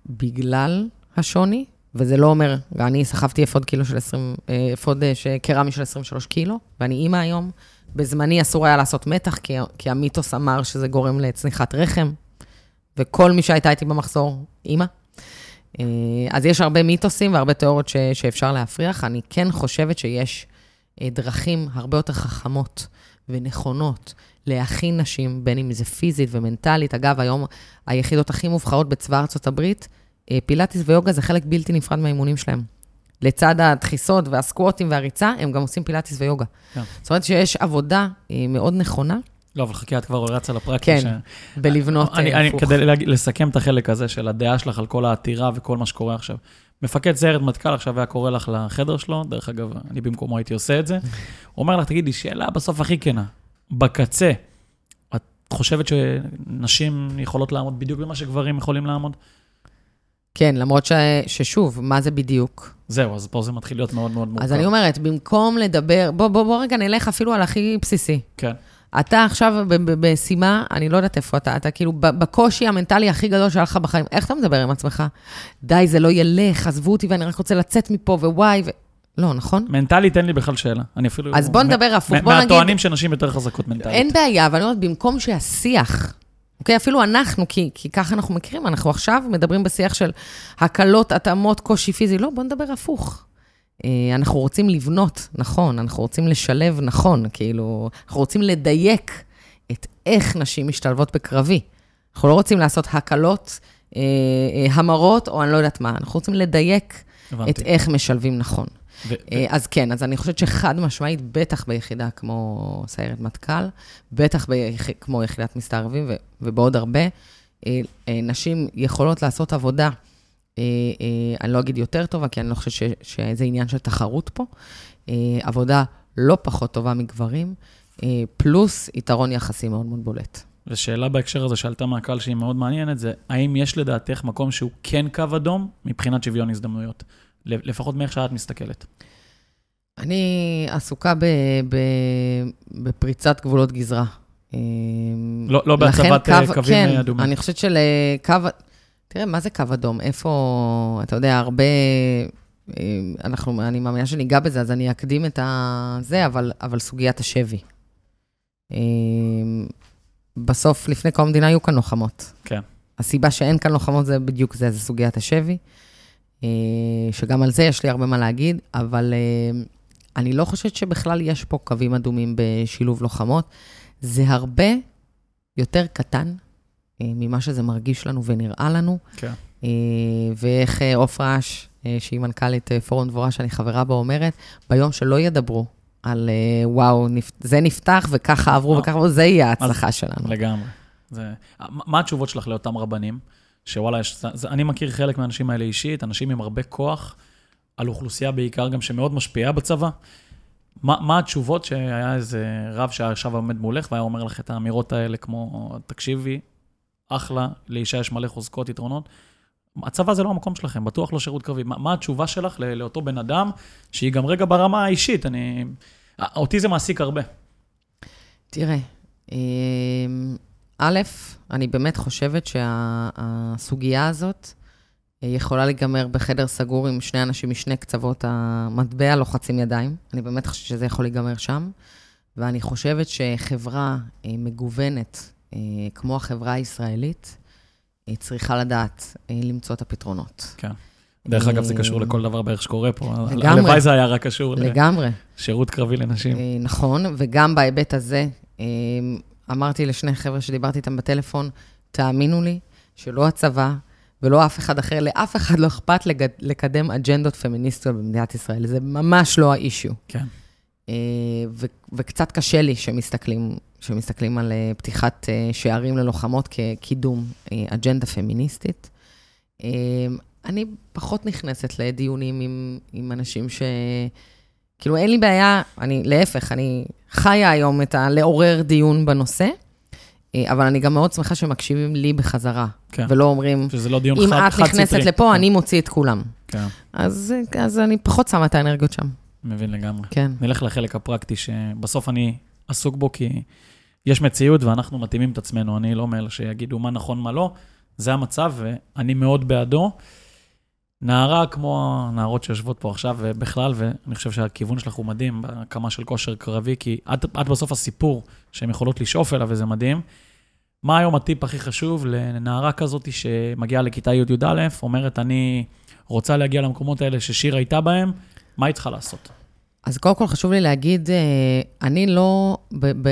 בגלל השוני, וזה לא אומר, אני סחבתי אפוד קילו של 20, אה, אפוד אה, קרמי של 23 קילו, ואני אימא היום. בזמני אסור היה לעשות מתח, כי, כי המיתוס אמר שזה גורם לצניחת רחם, וכל מי שהייתה איתי במחזור, אימא. אה, אז יש הרבה מיתוסים והרבה תיאוריות ש, שאפשר להפריח. אני כן חושבת שיש אה, דרכים הרבה יותר חכמות ונכונות להכין נשים, בין אם זה פיזית ומנטלית. אגב, היום היחידות הכי מובחרות בצבא ארצות הברית, אה, פילאטיס ויוגה זה חלק בלתי נפרד מהאימונים שלהם. לצד הדחיסות והסקווטים והריצה, הם גם עושים פילאטיס ויוגה. כן. זאת אומרת שיש עבודה אה, מאוד נכונה, לא, אבל חכי, את כבר רצה לפרקטי. כן, ש... בלבנות אני, אה, אני, הפוך. כדי להג... לסכם את החלק הזה של הדעה שלך על כל העתירה וכל מה שקורה עכשיו. מפקד סיירת מטכ"ל עכשיו היה קורא לך לחדר שלו, דרך אגב, אני במקומו הייתי עושה את זה. הוא אומר לך, תגידי, שאלה בסוף הכי כנה, בקצה, את חושבת שנשים יכולות לעמוד בדיוק במה שגברים יכולים לעמוד? כן, למרות ש, ששוב, מה זה בדיוק? זהו, אז פה זה מתחיל להיות מאוד מאוד מורכב. אז אני אומרת, במקום לדבר, בוא, בוא, בוא רגע נלך אפילו על הכי בסיסי. כן, אתה עכשיו במשימה, אני לא יודעת איפה אתה, אתה כאילו בקושי המנטלי הכי גדול שהיה לך בחיים. איך אתה מדבר עם עצמך? די, זה לא ילך, עזבו אותי ואני רק רוצה לצאת מפה, ווואי, ו... לא, נכון? מנטלית אין לי בכלל שאלה. אני אפילו... אז בוא נדבר הפוך, בוא נגיד... מהטוענים שנשים יותר חזקות מנטלית. אין בעיה, אבל אני אומרת, במקום שהשיח, אוקיי, אפילו אנחנו, כי, כי ככה אנחנו מכירים, אנחנו עכשיו מדברים בשיח של הקלות, התאמות, קושי פיזי, לא, בוא נדבר הפוך. אה, אנחנו רוצים לבנות, נכון, אנחנו רוצים לשלב, נכון, כאילו, אנחנו רוצים לדייק את איך נשים משתלבות בקרבי. אנחנו לא רוצים לעשות הקלות, אה, אה, המרות, או אני לא יודעת מה, אנחנו רוצים לדייק הבנתי. את איך משלבים נכון. ו- אה, אז כן, אז אני חושבת שחד משמעית, בטח ביחידה כמו סיירת מטכ"ל, בטח ביח... כמו יחידת מסתערבים ו... ובעוד הרבה, אה, אה, נשים יכולות לעשות עבודה, אני לא אגיד יותר טובה, כי אני לא חושבת ש... שזה עניין של תחרות פה, עבודה לא פחות טובה מגברים, פלוס יתרון יחסי מאוד מאוד בולט. ושאלה בהקשר הזה שעלתה מהקהל שהיא מאוד מעניינת, זה האם יש לדעתך מקום שהוא כן קו אדום מבחינת שוויון הזדמנויות? לפחות מאיך שאת מסתכלת. אני עסוקה ב... ב... בפריצת גבולות גזרה. אה, לא, לא בהצבת אה, קו- קווים כן, אה, אדומים. אני חושבת שלקו... תראה, מה זה קו אדום? איפה, אתה יודע, הרבה... אנחנו, אני מאמינה שניגע בזה, אז אני אקדים את. זה, אבל, אבל סוגיית השבי. בסוף, לפני קום המדינה היו כאן לוחמות. כן. הסיבה שאין כאן לוחמות זה בדיוק זה, זה סוגיית השבי. אה, שגם על זה יש לי הרבה מה להגיד, אבל אה, אני לא חושבת שבכלל יש פה קווים אדומים בשילוב לוחמות. זה הרבה יותר קטן אה, ממה שזה מרגיש לנו ונראה לנו. כן. ואיך עופרה אש, שהיא מנכ"לית פורום דבורה, שאני חברה בה, אומרת, ביום שלא ידברו על וואו, זה נפתח וככה עברו. וככה עברו, זה יהיה ההצלחה שלנו. לגמרי. זה... מה התשובות שלך לאותם רבנים? שוואלה, יש... זה... אני מכיר חלק מהאנשים האלה אישית, אנשים עם הרבה כוח, על אוכלוסייה בעיקר גם שמאוד משפיעה בצבא. מה, מה התשובות שהיה איזה רב שישב עומד מולך והיה אומר לך את האמירות האלה כמו, תקשיבי, אחלה, לאישה יש מלא חוזקות, יתרונות. הצבא זה לא המקום שלכם, בטוח לא שירות קרבי. מה, מה התשובה שלך ל- לאותו בן אדם, שהיא גם רגע ברמה האישית, אני... אותי זה מעסיק הרבה. תראה, אמ, א', אני באמת חושבת שהסוגיה הזאת אה, יכולה להיגמר בחדר סגור עם שני אנשים משני קצוות המטבע לוחצים ידיים. אני באמת חושבת שזה יכול להיגמר שם. ואני חושבת שחברה אה, מגוונת, אה, כמו החברה הישראלית, צריכה לדעת למצוא את הפתרונות. דרך אגב, זה קשור לכל דבר בערך שקורה פה. לגמרי. הלוואי זה היה רק קשור לגמרי. לשירות קרבי לנשים. נכון, וגם בהיבט הזה, אמרתי לשני חבר'ה שדיברתי איתם בטלפון, תאמינו לי שלא הצבא ולא אף אחד אחר, לאף אחד לא אכפת לגד- לקדם אג'נדות פמיניסטיות במדינת ישראל. זה ממש לא האישיו. כן. אה, ו- וקצת קשה לי שמסתכלים, שמסתכלים על אה, פתיחת אה, שערים ללוחמות כקידום אג'נדה פמיניסטית. אני פחות נכנסת לדיונים עם, עם אנשים ש... כאילו, אין לי בעיה, אני, להפך, אני חיה היום את ה... לעורר דיון בנושא, אה, אבל אני גם מאוד שמחה שמקשיבים לי בחזרה, כן. ולא אומרים, שזה לא דיון אם חד- את חד-סטרי. נכנסת לפה, כן, אני מוציא את כולם. כן, אז, אז אני פחות שמה את האנרגיות שם, מבין לגמרי. כן. נלך לחלק הפרקטי, שבסוף אני עסוק בו, כי יש מציאות ואנחנו מתאימים את עצמנו. אני לא מאלה שיגידו מה נכון, מה לא. זה המצב, ואני מאוד בעדו. נערה כמו הנערות שיושבות פה עכשיו, ובכלל, ואני חושב שהכיוון שלך הוא מדהים, בהקמה של כושר קרבי, כי את, את בסוף הסיפור שהן יכולות לשאוף אליו, וזה מדהים. מה היום הטיפ הכי חשוב לנערה כזאת שמגיעה לכיתה י'-י"א, אומרת, אני רוצה להגיע למקומות האלה ששירה הייתה בהם, מה היא צריכה לעשות? אז קודם כל חשוב לי להגיד, אה, אני לא,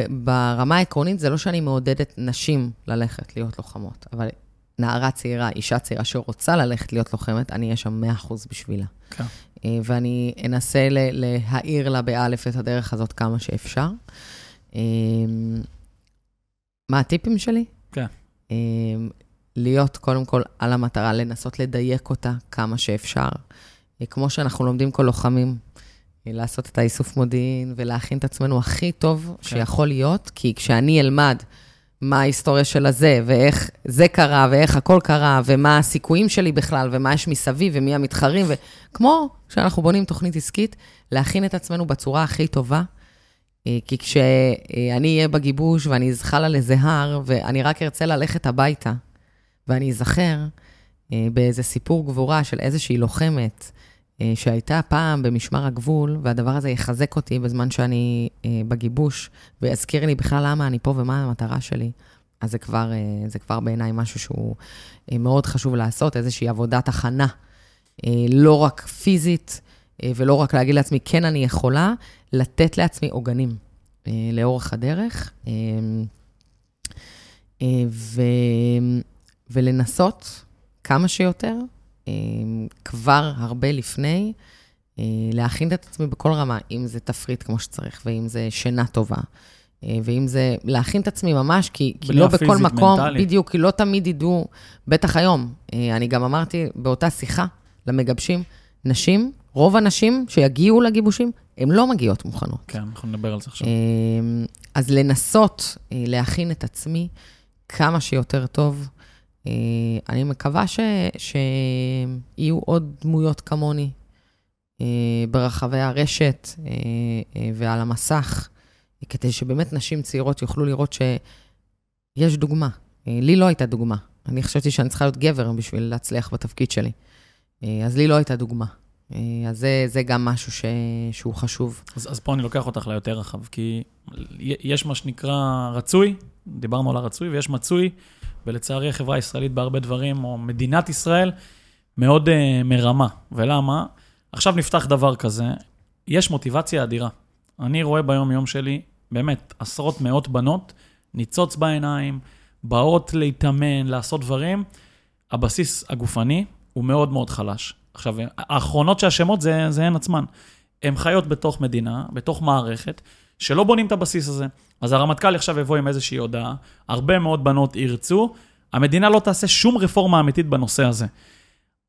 ברמה העקרונית, זה לא שאני מעודדת נשים ללכת להיות לוחמות, אבל נערה צעירה, אישה צעירה שרוצה ללכת להיות לוחמת, אני אהיה שם 100% בשבילה. כן. אה, ואני אנסה להאיר לה באלף את הדרך הזאת כמה שאפשר. אה, מה הטיפים שלי? כן. אה, להיות קודם כל על המטרה, לנסות לדייק אותה כמה שאפשר. כמו שאנחנו לומדים כל לוחמים, לעשות את האיסוף מודיעין ולהכין את עצמנו הכי טוב כן. שיכול להיות, כי כשאני אלמד מה ההיסטוריה של הזה, ואיך זה קרה, ואיך הכל קרה, ומה הסיכויים שלי בכלל, ומה יש מסביב, ומי המתחרים, וכמו שאנחנו בונים תוכנית עסקית, להכין את עצמנו בצורה הכי טובה. אה, כי כשאני אהיה בגיבוש ואני אזחל על איזה הר, ואני רק ארצה ללכת הביתה, ואני אזכר אה, באיזה סיפור גבורה של איזושהי לוחמת שהייתה פעם במשמר הגבול, והדבר הזה יחזק אותי בזמן שאני אה, בגיבוש, ויזכיר לי בכלל למה אני פה ומה המטרה שלי. אז זה כבר, אה, זה כבר בעיניי משהו שהוא אה, מאוד חשוב לעשות, איזושהי עבודת הכנה, אה, לא רק פיזית, אה, ולא רק להגיד לעצמי, כן, אני יכולה, לתת לעצמי עוגנים אה, לאורך הדרך, אה, אה, ו, ולנסות כמה שיותר, אה, כבר הרבה לפני, אה, להכין את עצמי בכל רמה, אם זה תפריט כמו שצריך, ואם זה שינה טובה, אה, ואם זה להכין את עצמי ממש, כי, כי לא בכל פיזית, מקום, מנטלית. בדיוק, כי לא תמיד ידעו, בטח היום. אה, אני גם אמרתי באותה שיחה למגבשים, נשים, רוב הנשים שיגיעו לגיבושים, הן לא מגיעות מוכנות. כן, אנחנו נדבר על זה עכשיו. אז לנסות אה, להכין את עצמי כמה שיותר טוב. אה, אני מקווה ש, שיהיו עוד דמויות כמוני אה, ברחבי הרשת אה, ועל המסך, כדי שבאמת נשים צעירות יוכלו לראות שיש דוגמה. לי לא הייתה דוגמה. אני חשבתי שאני צריכה להיות גבר בשביל להצליח בתפקיד שלי. אז לי לא הייתה דוגמה. אז זה, זה גם משהו ש, שהוא חשוב. אז, אז פה אני לוקח אותך ליותר רחב, כי יש מה שנקרא רצוי, דיברנו על הרצוי, ויש מצוי, ולצערי החברה הישראלית בהרבה דברים, או מדינת ישראל, מאוד uh, מרמה. ולמה? עכשיו נפתח דבר כזה, יש מוטיבציה אדירה. אני רואה ביום-יום שלי, באמת, עשרות מאות בנות, ניצוץ בעיניים, באות להתאמן, לעשות דברים. הבסיס הגופני הוא מאוד מאוד חלש. עכשיו, האחרונות שהשמות זה, זה הן עצמן. הן חיות בתוך מדינה, בתוך מערכת, שלא בונים את הבסיס הזה. אז הרמטכ"ל עכשיו יבוא עם איזושהי הודעה, הרבה מאוד בנות ירצו, המדינה לא תעשה שום רפורמה אמיתית בנושא הזה.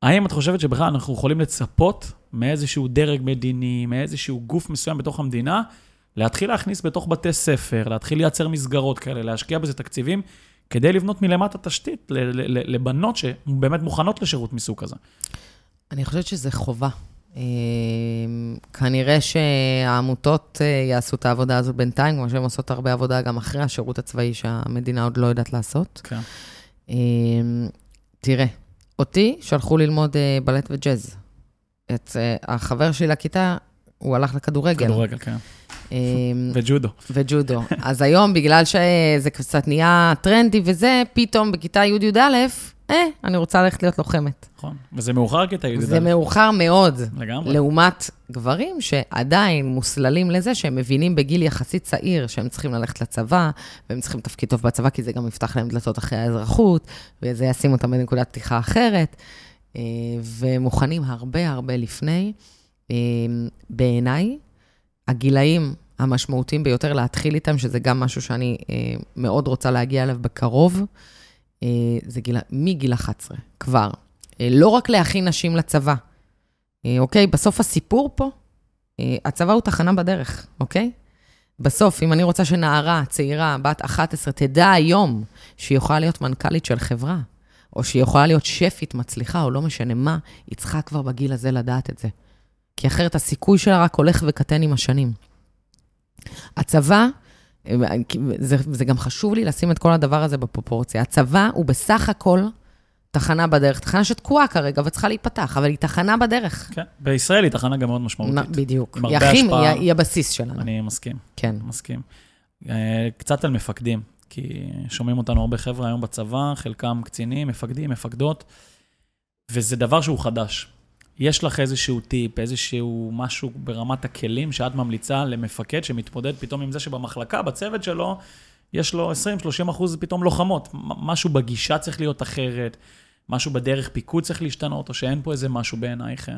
האם את חושבת שבכלל אנחנו יכולים לצפות מאיזשהו דרג מדיני, מאיזשהו גוף מסוים בתוך המדינה, להתחיל להכניס בתוך בתי ספר, להתחיל לייצר מסגרות כאלה, להשקיע בזה תקציבים, כדי לבנות מלמטה תשתית לבנות שבאמת מוכנות לשירות מסוג כזה? אני חושבת שזה חובה. אה, כנראה שהעמותות אה, יעשו את העבודה הזאת בינתיים, כמו שהן עושות הרבה עבודה גם אחרי השירות הצבאי שהמדינה עוד לא יודעת לעשות. כן. אה, תראה, אותי שלחו ללמוד אה, בלט וג'אז. את החבר שלי לכיתה, הוא הלך לכדורגל. כדורגל, כן. וג'ודו. וג'ודו. אז היום, בגלל שזה קצת נהיה טרנדי וזה, פתאום בכיתה י'-י"א, אה, אני רוצה ללכת להיות לוחמת. נכון. וזה מאוחר כיתה י"א. זה מאוחר מאוד. לגמרי. לעומת גברים שעדיין מוסללים לזה שהם מבינים בגיל יחסית צעיר שהם צריכים ללכת לצבא, והם צריכים תפקיד טוב בצבא, כי זה גם יפתח להם דלתות אחרי האזרחות, וזה ישים אותם בנקודת פתיחה אחרת, אה, ומוכנים הרבה הרבה לפני. אה, בעיניי, הגילאים המשמעותיים ביותר להתחיל איתם, שזה גם משהו שאני אה, מאוד רוצה להגיע אליו בקרוב, זה גיל, מגיל 11 כבר. אה, לא רק להכין נשים לצבא, אה, אוקיי? בסוף הסיפור פה, אה, הצבא הוא תחנה בדרך, אוקיי? בסוף, אם אני רוצה שנערה צעירה, בת 11, תדע היום שהיא יכולה להיות מנכ"לית של חברה, או שהיא יכולה להיות שפית מצליחה, או לא משנה מה, היא צריכה כבר בגיל הזה לדעת את זה. כי אחרת הסיכוי שלה רק הולך וקטן עם השנים. הצבא, אה, זה, זה גם חשוב לי לשים את כל הדבר הזה בפרופורציה. הצבא הוא בסך הכל תחנה בדרך, תחנה שתקועה כרגע וצריכה להיפתח, אבל היא תחנה בדרך. כן. בישראל היא תחנה גם מאוד משמעותית. בדיוק. היא הכי. היא, היא הבסיס שלנו. אני מסכים, כן. מסכים. אה, קצת על מפקדים, כי שומעים אותנו הרבה חבר'ה היום בצבא, חלקם קצינים, מפקדים, מפקדות, וזה דבר שהוא חדש. יש לך איזשהו טיפ, איזשהו משהו ברמת הכלים שאת ממליצה למפקד שמתמודד פתאום עם זה שבמחלקה, בצוות שלו, יש לו 20-30 אחוז פתאום לוחמות. משהו בגישה צריך להיות אחרת, משהו בדרך פיקוד צריך להשתנות, או שאין פה איזה משהו בעינייך? אה?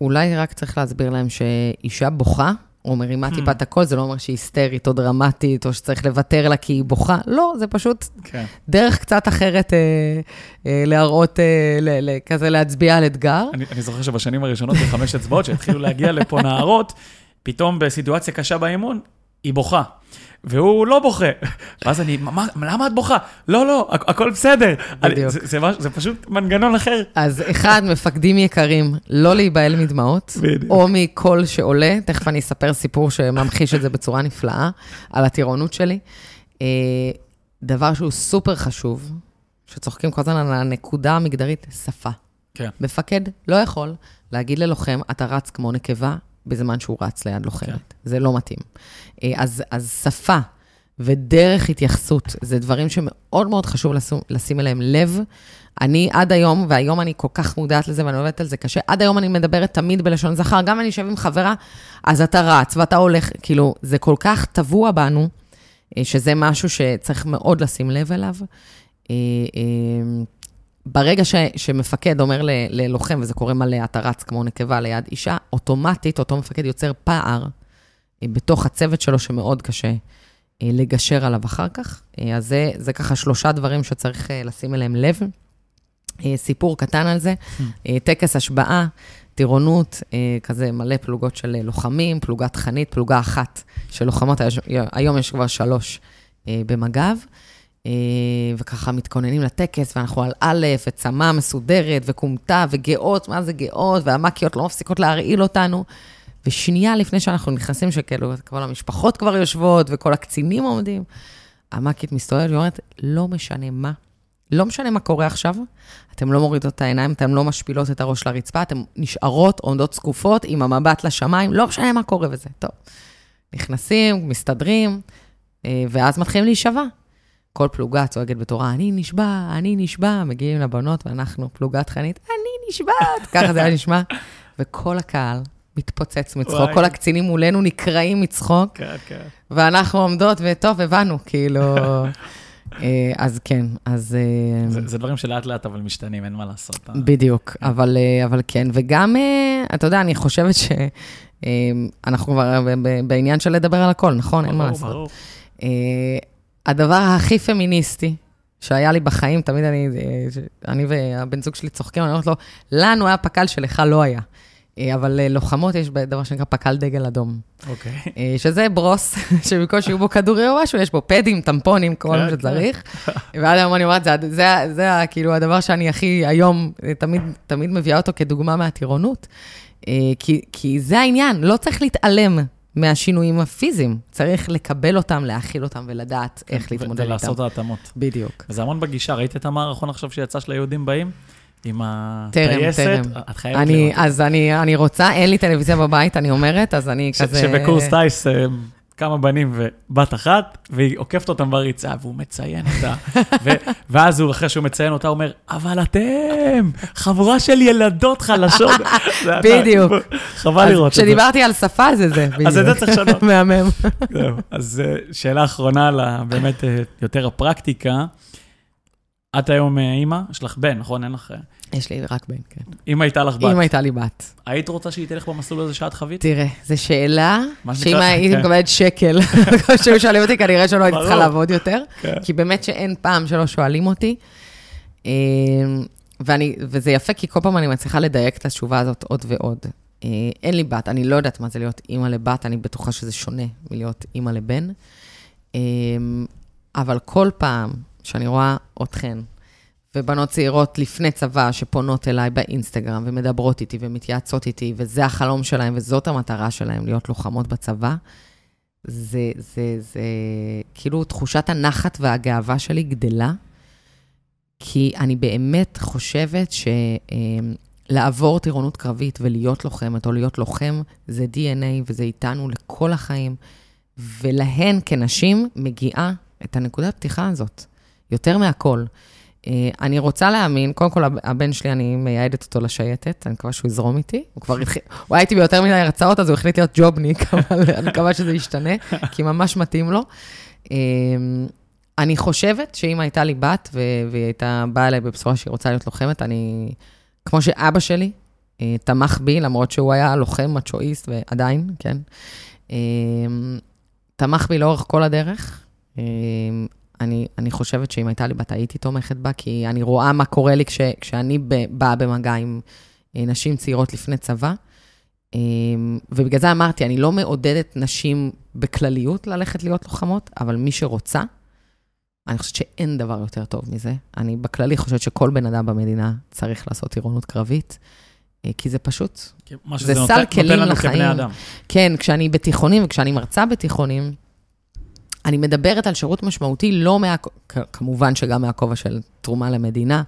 אולי רק צריך להסביר להם שאישה בוכה, או מרימה טיפה את הקול, זה לא אומר שהיא היסטרית או דרמטית, או שצריך לוותר לה כי היא בוכה. לא, זה פשוט כן. דרך קצת אחרת אה, אה, להראות, אה, ל, ל, כזה להצביע על אתגר. אני, אני זוכר שבשנים הראשונות בחמש אצבעות, שהתחילו להגיע לפה נערות, פתאום בסיטואציה קשה באימון, היא בוכה. והוא לא בוכה. ואז אני, מה, למה את בוכה? לא, לא, הכל בסדר. בדיוק. זה, זה, זה פשוט מנגנון אחר. אז אחד, מפקדים יקרים, לא להיבהל מדמעות, בדיוק. או מקול שעולה, תכף אני אספר סיפור שממחיש את זה בצורה נפלאה, על הטירונות שלי. אה, דבר שהוא סופר חשוב, שצוחקים כל הזמן על הנקודה המגדרית, שפה. כן. מפקד לא יכול להגיד ללוחם, אתה רץ כמו נקבה, בזמן שהוא רץ ליד לוחמת. כן. זה לא מתאים. אה, אז, אז שפה ודרך התייחסות, זה דברים שמאוד מאוד חשוב לשים, לשים אליהם לב. אני עד היום, והיום אני כל כך מודעת לזה ואני עובדת על זה קשה, עד היום אני מדברת תמיד בלשון זכר. גם אני יושב עם חברה, אז אתה רץ ואתה הולך, כאילו, זה כל כך טבוע בנו, אה, שזה משהו שצריך מאוד לשים לב אליו. ברגע ש, שמפקד אומר ל, ללוחם, וזה קורה מלא, אתה רץ כמו נקבה ליד אישה, אוטומטית אותו מפקד יוצר פער אה, בתוך הצוות שלו, שמאוד קשה אה, לגשר עליו אחר כך. אה, אז זה, זה ככה שלושה דברים שצריך לשים אליהם לב. סיפור קטן על זה, טקס השבעה, טירונות, כזה מלא פלוגות של לוחמים, פלוגת חנית, פלוגה אחת של לוחמות, היום יש כבר שלוש במג"ב. אה, וככה מתכוננים לטקס, ואנחנו על א', וצמא מסודרת, וכומתה, וגאות, מה זה גאות, והמקיות לא מפסיקות להרעיל אותנו. ושנייה לפני שאנחנו נכנסים, שכאילו כל המשפחות כבר יושבות, וכל הקצינים עומדים, המקית מסתובבת ואומרת, לא משנה מה, לא משנה מה קורה עכשיו, אתם לא מורידות את העיניים, אתם לא משפילות את הראש לרצפה, אתם נשארות, עומדות זקופות, עם המבט לשמיים, לא משנה מה קורה וזה. טוב, נכנסים, מסתדרים, אה, ואז מתחילים להישבע. כל פלוגה צועקת בתורה, אני נשבע, אני נשבע, מגיעים לבנות ואנחנו פלוגת חנית, אני נשבעת, ככה זה היה נשמע. וכל הקהל מתפוצץ מצחוק, כל הקצינים מולנו נקרעים מצחוק, כן, כן. ואנחנו עומדות, וטוב, הבנו, כאילו... אה, אז כן, אז... אה, זה, זה דברים שלאט לאט אבל משתנים, אין מה לעשות. אה. בדיוק. אבל, אבל כן, וגם, אתה יודע, אני חושבת שאנחנו כבר בעניין של לדבר על הכל, נכון? ברור, אין מה לעשות. ברור. הדבר הכי פמיניסטי שהיה לי בחיים, תמיד אני, אני והבן זוג שלי צוחקים, אני אומרת לו, לנו היה פק"ל שלך לא היה. אה, אבל ללוחמות יש דבר שנקרא פק"ל דגל אדום. אוקיי. Okay. שזה ברוס, שבמקום שיהיו בו כדורי או משהו, יש בו פדים, טמפונים, כל מה כן, שצריך. כן. ועד היום אני אומרת, זה, זה, זה כאילו הדבר שאני הכי היום, תמיד, תמיד מביאה אותו כדוגמה מהטירונות. אה, כי, כי זה העניין, לא צריך להתעלם מהשינויים הפיזיים. צריך לקבל אותם, להכיל אותם ולדעת כן, איך להתמודד איתם. ולעשות ההתאמות. בדיוק. וזה המון בגישה. ראית את המערכון עכשיו שיצא של היהודים באים? עם הטייסת? טרם, טרם. את חייבת לראות. אז אני, אני רוצה, אין לי טלוויזיה בבית, אני אומרת, אז אני כזה... שבקורס טייס אה, כמה בנים ובת אחת, והיא עוקפת אותם בריצה, והוא מציין אותה. ו- ואז הוא, אחרי שהוא מציין אותה, אומר, אבל אתם, חבורה של ילדות חלשות. בדיוק. חבל לראות את זה. כשדיברתי על שפה זה זה, בדיוק. אז את זה צריך לשנות. מהמם. אז אה, שאלה אחרונה, באמת אה, יותר הפרקטיקה. את היום אימא, יש לך בן, נכון? אין לך... יש לי רק בן, כן. אם הייתה לך בת. אם הייתה לי בת. היית רוצה שהיא תלך במסלול הזה שאת חווית? תראה, זו שאלה שאם הייתי כן. מקבלת שקל, כשהיו שואלים אותי, כנראה שלא הייתי צריכה לעבוד יותר, כן. כי באמת שאין פעם שלא שואלים אותי. אמ, ואני, וזה יפה, כי כל פעם אני מצליחה לדייק את התשובה הזאת עוד ועוד. אה, אין לי בת, אני לא יודעת מה זה להיות אימא לבת, אני בטוחה שזה שונה מלהיות אימא לבן. אמ, אבל כל פעם שאני רואה אתכן, ובנות צעירות לפני צבא שפונות אליי באינסטגרם ומדברות איתי ומתייעצות איתי, וזה החלום שלהם וזאת המטרה שלהם, להיות לוחמות בצבא, זה, זה, זה, כאילו תחושת הנחת והגאווה שלי גדלה, כי אני באמת חושבת שלעבור טירונות קרבית ולהיות לוחמת או להיות לוחם, זה DNA וזה איתנו לכל החיים. ולהן כנשים מגיעה את הנקודת פתיחה הזאת, יותר מהכל. אה, אני רוצה להאמין, קודם כל, הבן שלי, אני מייעדת אותו לשייטת, אני מקווה שהוא יזרום איתי. הוא כבר התחיל, הוא היה איתי ביותר מדי הרצאות, אז הוא החליט להיות ג'ובניק, אבל אני מקווה שזה ישתנה, כי ממש מתאים לו. אה, אני חושבת שאם הייתה לי בת, והיא הייתה באה אליי בבשורה שהיא רוצה להיות לוחמת, אני, כמו שאבא שלי אה, תמך בי, למרות שהוא היה לוחם, מצ'ואיסט, ועדיין, כן, תמך בי לאורך כל הדרך. אני, אני חושבת שאם הייתה לי בת, הייתי תומכת בה, כי אני רואה מה קורה לי כש, כשאני באה במגע עם אה, נשים צעירות לפני צבא. אה, ובגלל זה אמרתי, אני לא מעודדת נשים בכלליות ללכת להיות לוחמות, אבל מי שרוצה, אני חושבת שאין דבר יותר טוב מזה. אני בכללי חושבת שכל בן אדם במדינה צריך לעשות טירונות קרבית, אה, כי זה פשוט, זה סל כלים לחיים. כן, כשאני בתיכונים וכשאני מרצה בתיכונים, אני מדברת על שירות משמעותי, לא מה... כמובן שגם מהכובע של תרומה למדינה,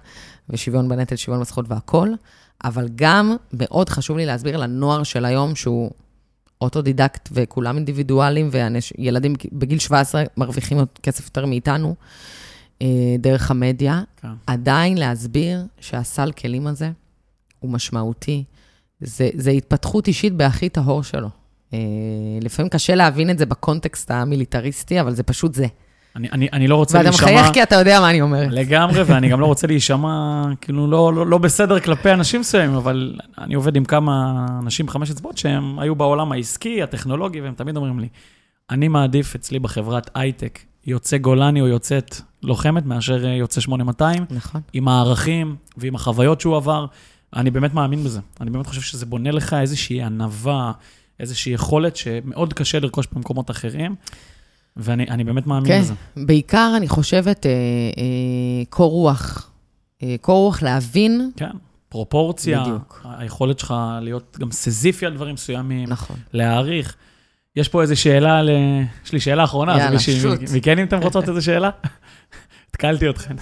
ושוויון בנטל, שוויון בזכות והכול, אבל גם מאוד חשוב לי להסביר לנוער של היום, שהוא אוטודידקט וכולם אינדיבידואלים, וילדים בגיל 17 מרוויחים כסף יותר מאיתנו, אה, דרך המדיה, כן. עדיין להסביר שהסל כלים הזה הוא משמעותי. זה, זה התפתחות אישית בהכי טהור שלו. אה, לפעמים קשה להבין את זה בקונטקסט המיליטריסטי, אבל זה פשוט זה. אני, אני, אני לא רוצה להישמע... ואתה מחייך כי אתה יודע מה אני אומרת. לגמרי, ואני גם לא רוצה להישמע, כאילו, לא, לא, לא בסדר כלפי אנשים מסוימים, אבל אני עובד עם כמה אנשים בחמש אצבעות שהם היו בעולם העסקי, הטכנולוגי, והם תמיד אומרים לי, אני מעדיף אצלי בחברת הייטק יוצא גולני או יוצאת לוחמת מאשר יוצא 8200. נכון. עם הערכים ועם החוויות שהוא עבר. אני באמת מאמין בזה. אני באמת חושב שזה בונה לך איזושהי ענווה, איזושהי יכולת שמאוד קשה לרכוש במקומות אחרים, ואני באמת מאמין כן, בזה. כן, בעיקר אני חושבת אה, אה, קור רוח. אה, קור רוח להבין. כן, פרופורציה. בדיוק. היכולת שלך להיות גם סזיפי על דברים מסוימים. נכון. להעריך. יש פה איזו שאלה, ל... יש לי שאלה אחרונה. יאללה, שוט. מכן אם אתם רוצות איזו שאלה? התקלתי אתכם.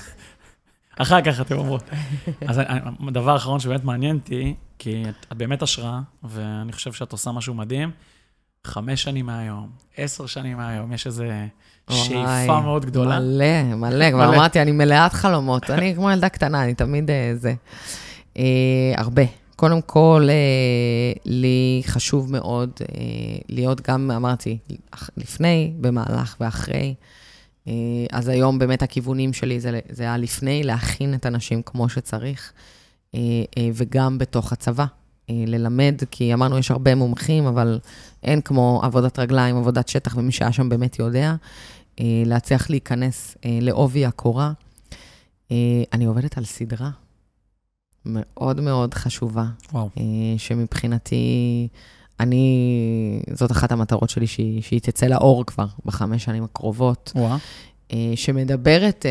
אחר כך אתם אומרות. אז הדבר האחרון שבאמת מעניין אותי, כי את, את באמת השראה, ואני חושב שאת עושה משהו מדהים. חמש שנים מהיום, עשר שנים מהיום, יש איזו שאיפה מאוד גדולה. מלא, מלא, כבר אמרתי, אני מלאת חלומות. אני כמו ילדה קטנה, אני תמיד אה, זה. אה, הרבה. קודם כל, אה, לי חשוב מאוד אה, להיות גם, אמרתי, לפני, במהלך ואחרי. אה, אז היום באמת הכיוונים שלי זה, זה היה לפני, להכין את הנשים כמו שצריך. אה, אה, וגם בתוך הצבא. ללמד, כי אמרנו, יש הרבה מומחים, אבל אין כמו עבודת רגליים, עבודת שטח, ומי שהיה שם באמת יודע, להצליח להיכנס לעובי הקורה. אני עובדת על סדרה מאוד מאוד חשובה, וואו. שמבחינתי, אני, זאת אחת המטרות שלי, שהיא, שהיא תצא לאור כבר בחמש שנים הקרובות. וואו. שמדברת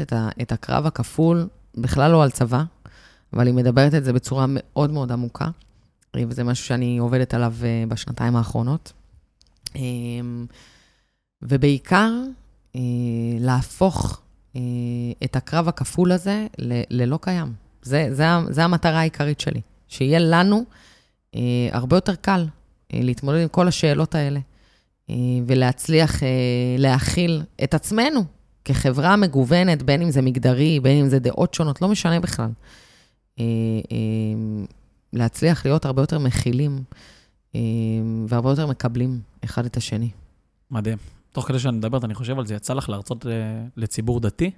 את, ה, את הקרב הכפול, בכלל לא על צבא, אבל היא מדברת את זה בצורה מאוד מאוד עמוקה, וזה משהו שאני עובדת עליו אה, בשנתיים האחרונות. ובעיקר, אה, להפוך אה, את הקרב הכפול הזה ללא קיים. זה, זה, זה המטרה העיקרית שלי, שיהיה לנו הרבה יותר קל להתמודד עם כל השאלות האלה, ולהצליח להכיל את עצמנו כחברה מגוונת, בין אם זה מגדרי, בין אם זה דעות שונות, לא משנה בכלל. אה, אה, להצליח להיות הרבה יותר מכילים אה, והרבה יותר מקבלים אחד את השני. מדהים. תוך כדי שאני מדברת, אני חושב על זה, יצא לך להרצות לציבור דתי?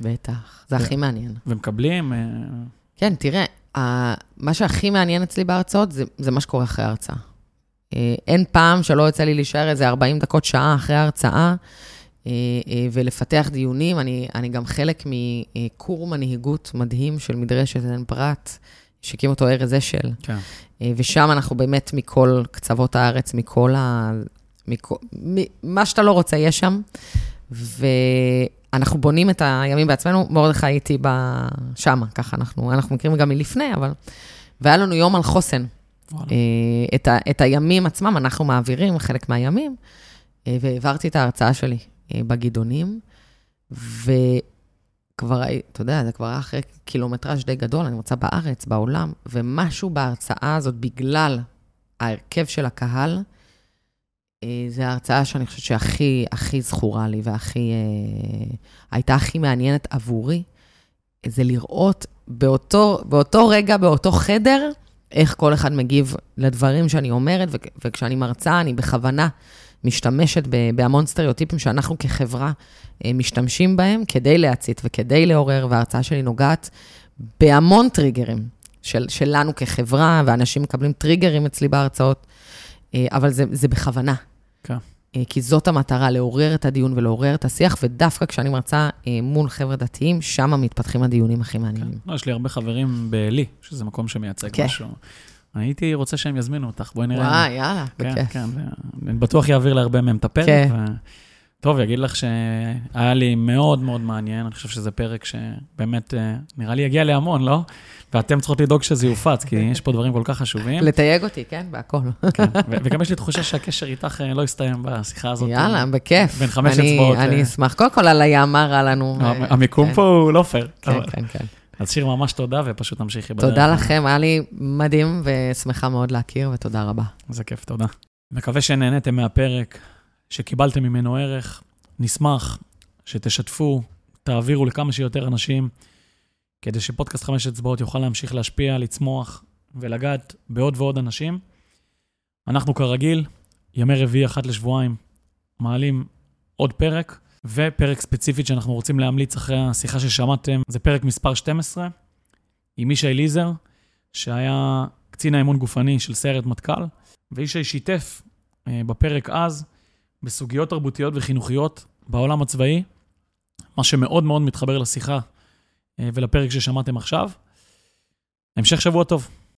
בטח, זה הכי מעניין. ומקבלים? כן, תראה, מה שהכי מעניין אצלי בהרצאות זה, זה מה שקורה אחרי ההרצאה. אין פעם שלא יוצא לי להישאר איזה 40 דקות, שעה אחרי ההרצאה, אה, אה, ולפתח דיונים. אני, אני גם חלק מקור מנהיגות מדהים של מדרשת עין פרת, שהקים אותו ארז אשל. כן. אה, ושם אנחנו באמת מכל קצוות הארץ, מכל ה... מכל, מה שאתה לא רוצה, יש שם. ואנחנו בונים את הימים בעצמנו. מרדכי הייתי שמה, ככה אנחנו, אנחנו מכירים גם מלפני, אבל... והיה לנו יום על חוסן. את, ה, את הימים עצמם, אנחנו מעבירים חלק מהימים, והעברתי את ההרצאה שלי אה, בגדעונים, וכבר, אתה יודע, זה כבר אחרי קילומטראז' די גדול, אני רוצה בארץ, בעולם, ומשהו בהרצאה הזאת, בגלל ההרכב של הקהל, אה, זו ההרצאה שאני חושבת שהכי, הכי זכורה לי והכי... אה, הייתה הכי מעניינת עבורי, זה לראות באותו, באותו רגע, באותו חדר, איך כל אחד מגיב לדברים שאני אומרת, וכשאני מרצה, אני בכוונה משתמשת בהמון סטריאוטיפים שאנחנו כחברה אה, משתמשים בהם כדי להצית וכדי לעורר, וההרצאה שלי נוגעת בהמון טריגרים של, שלנו כחברה, ואנשים מקבלים טריגרים אצלי בהרצאות, אה, אבל זה, זה בכוונה. כן. אה, כי זאת המטרה, לעורר את הדיון ולעורר את השיח, ודווקא כשאני מרצה אה, מול חבר'ה דתיים, שם מתפתחים הדיונים הכי מעניינים. כן. לא, יש לי הרבה חברים בלי, שזה מקום שמייצג כן. משהו. הייתי רוצה שהם יזמינו אותך, בואי נראה. וואי, יאללה, כן, בכיף. כן, ואני בטוח יעביר להרבה מהם את הפרק. כן. ו... טוב, יגיד לך שהיה לי מאוד מאוד מעניין, אני חושב שזה פרק שבאמת, אה, נראה לי יגיע להמון, לא? ואתם צריכות לדאוג שזה יופץ, כי יש פה דברים כל כך חשובים. לתייג אותי, כן, בהכל. כן, וגם יש לי תחושה שהקשר איתך אה, לא יסתיים בשיחה הזאת. יאללה, בכיף. בין חמש אצבעות, אה. אני אשמח. קודם כל, על היאמר רע לנו. המ- אה, המיקום כן, פה הוא לא פייר. כן, כן, כן. אז שיר, ממש תודה, ופשוט תמשיכי בדרך. תודה לכם, היה לי מדהים ושמחה מאוד להכיר, ותודה רבה. זה כיף, תודה. מקווה שנהניתם מהפרק, שקיבלתם ממנו ערך. נשמח שתשתפו, תעבירו לכמה שיותר אנשים, כדי שפודקאסט חמש אצבעות יוכל להמשיך להשפיע, לצמוח ולגעת בעוד ועוד אנשים. אנחנו כרגיל, ימי רביעי אחת לשבועיים, מעלים עוד פרק, ופרק ספציפית שאנחנו רוצים להמליץ אחרי השיחה ששמעתם, זה פרק מספר 12, עם ישי ליזר, שהיה קצין האימון גופני של סיירת מטכ"ל, וישי שיתף אה, בפרק אז בסוגיות תרבותיות וחינוכיות בעולם הצבאי, מה שמאוד מאוד מתחבר לשיחה אה, ולפרק ששמעתם עכשיו. המשך שבוע טוב.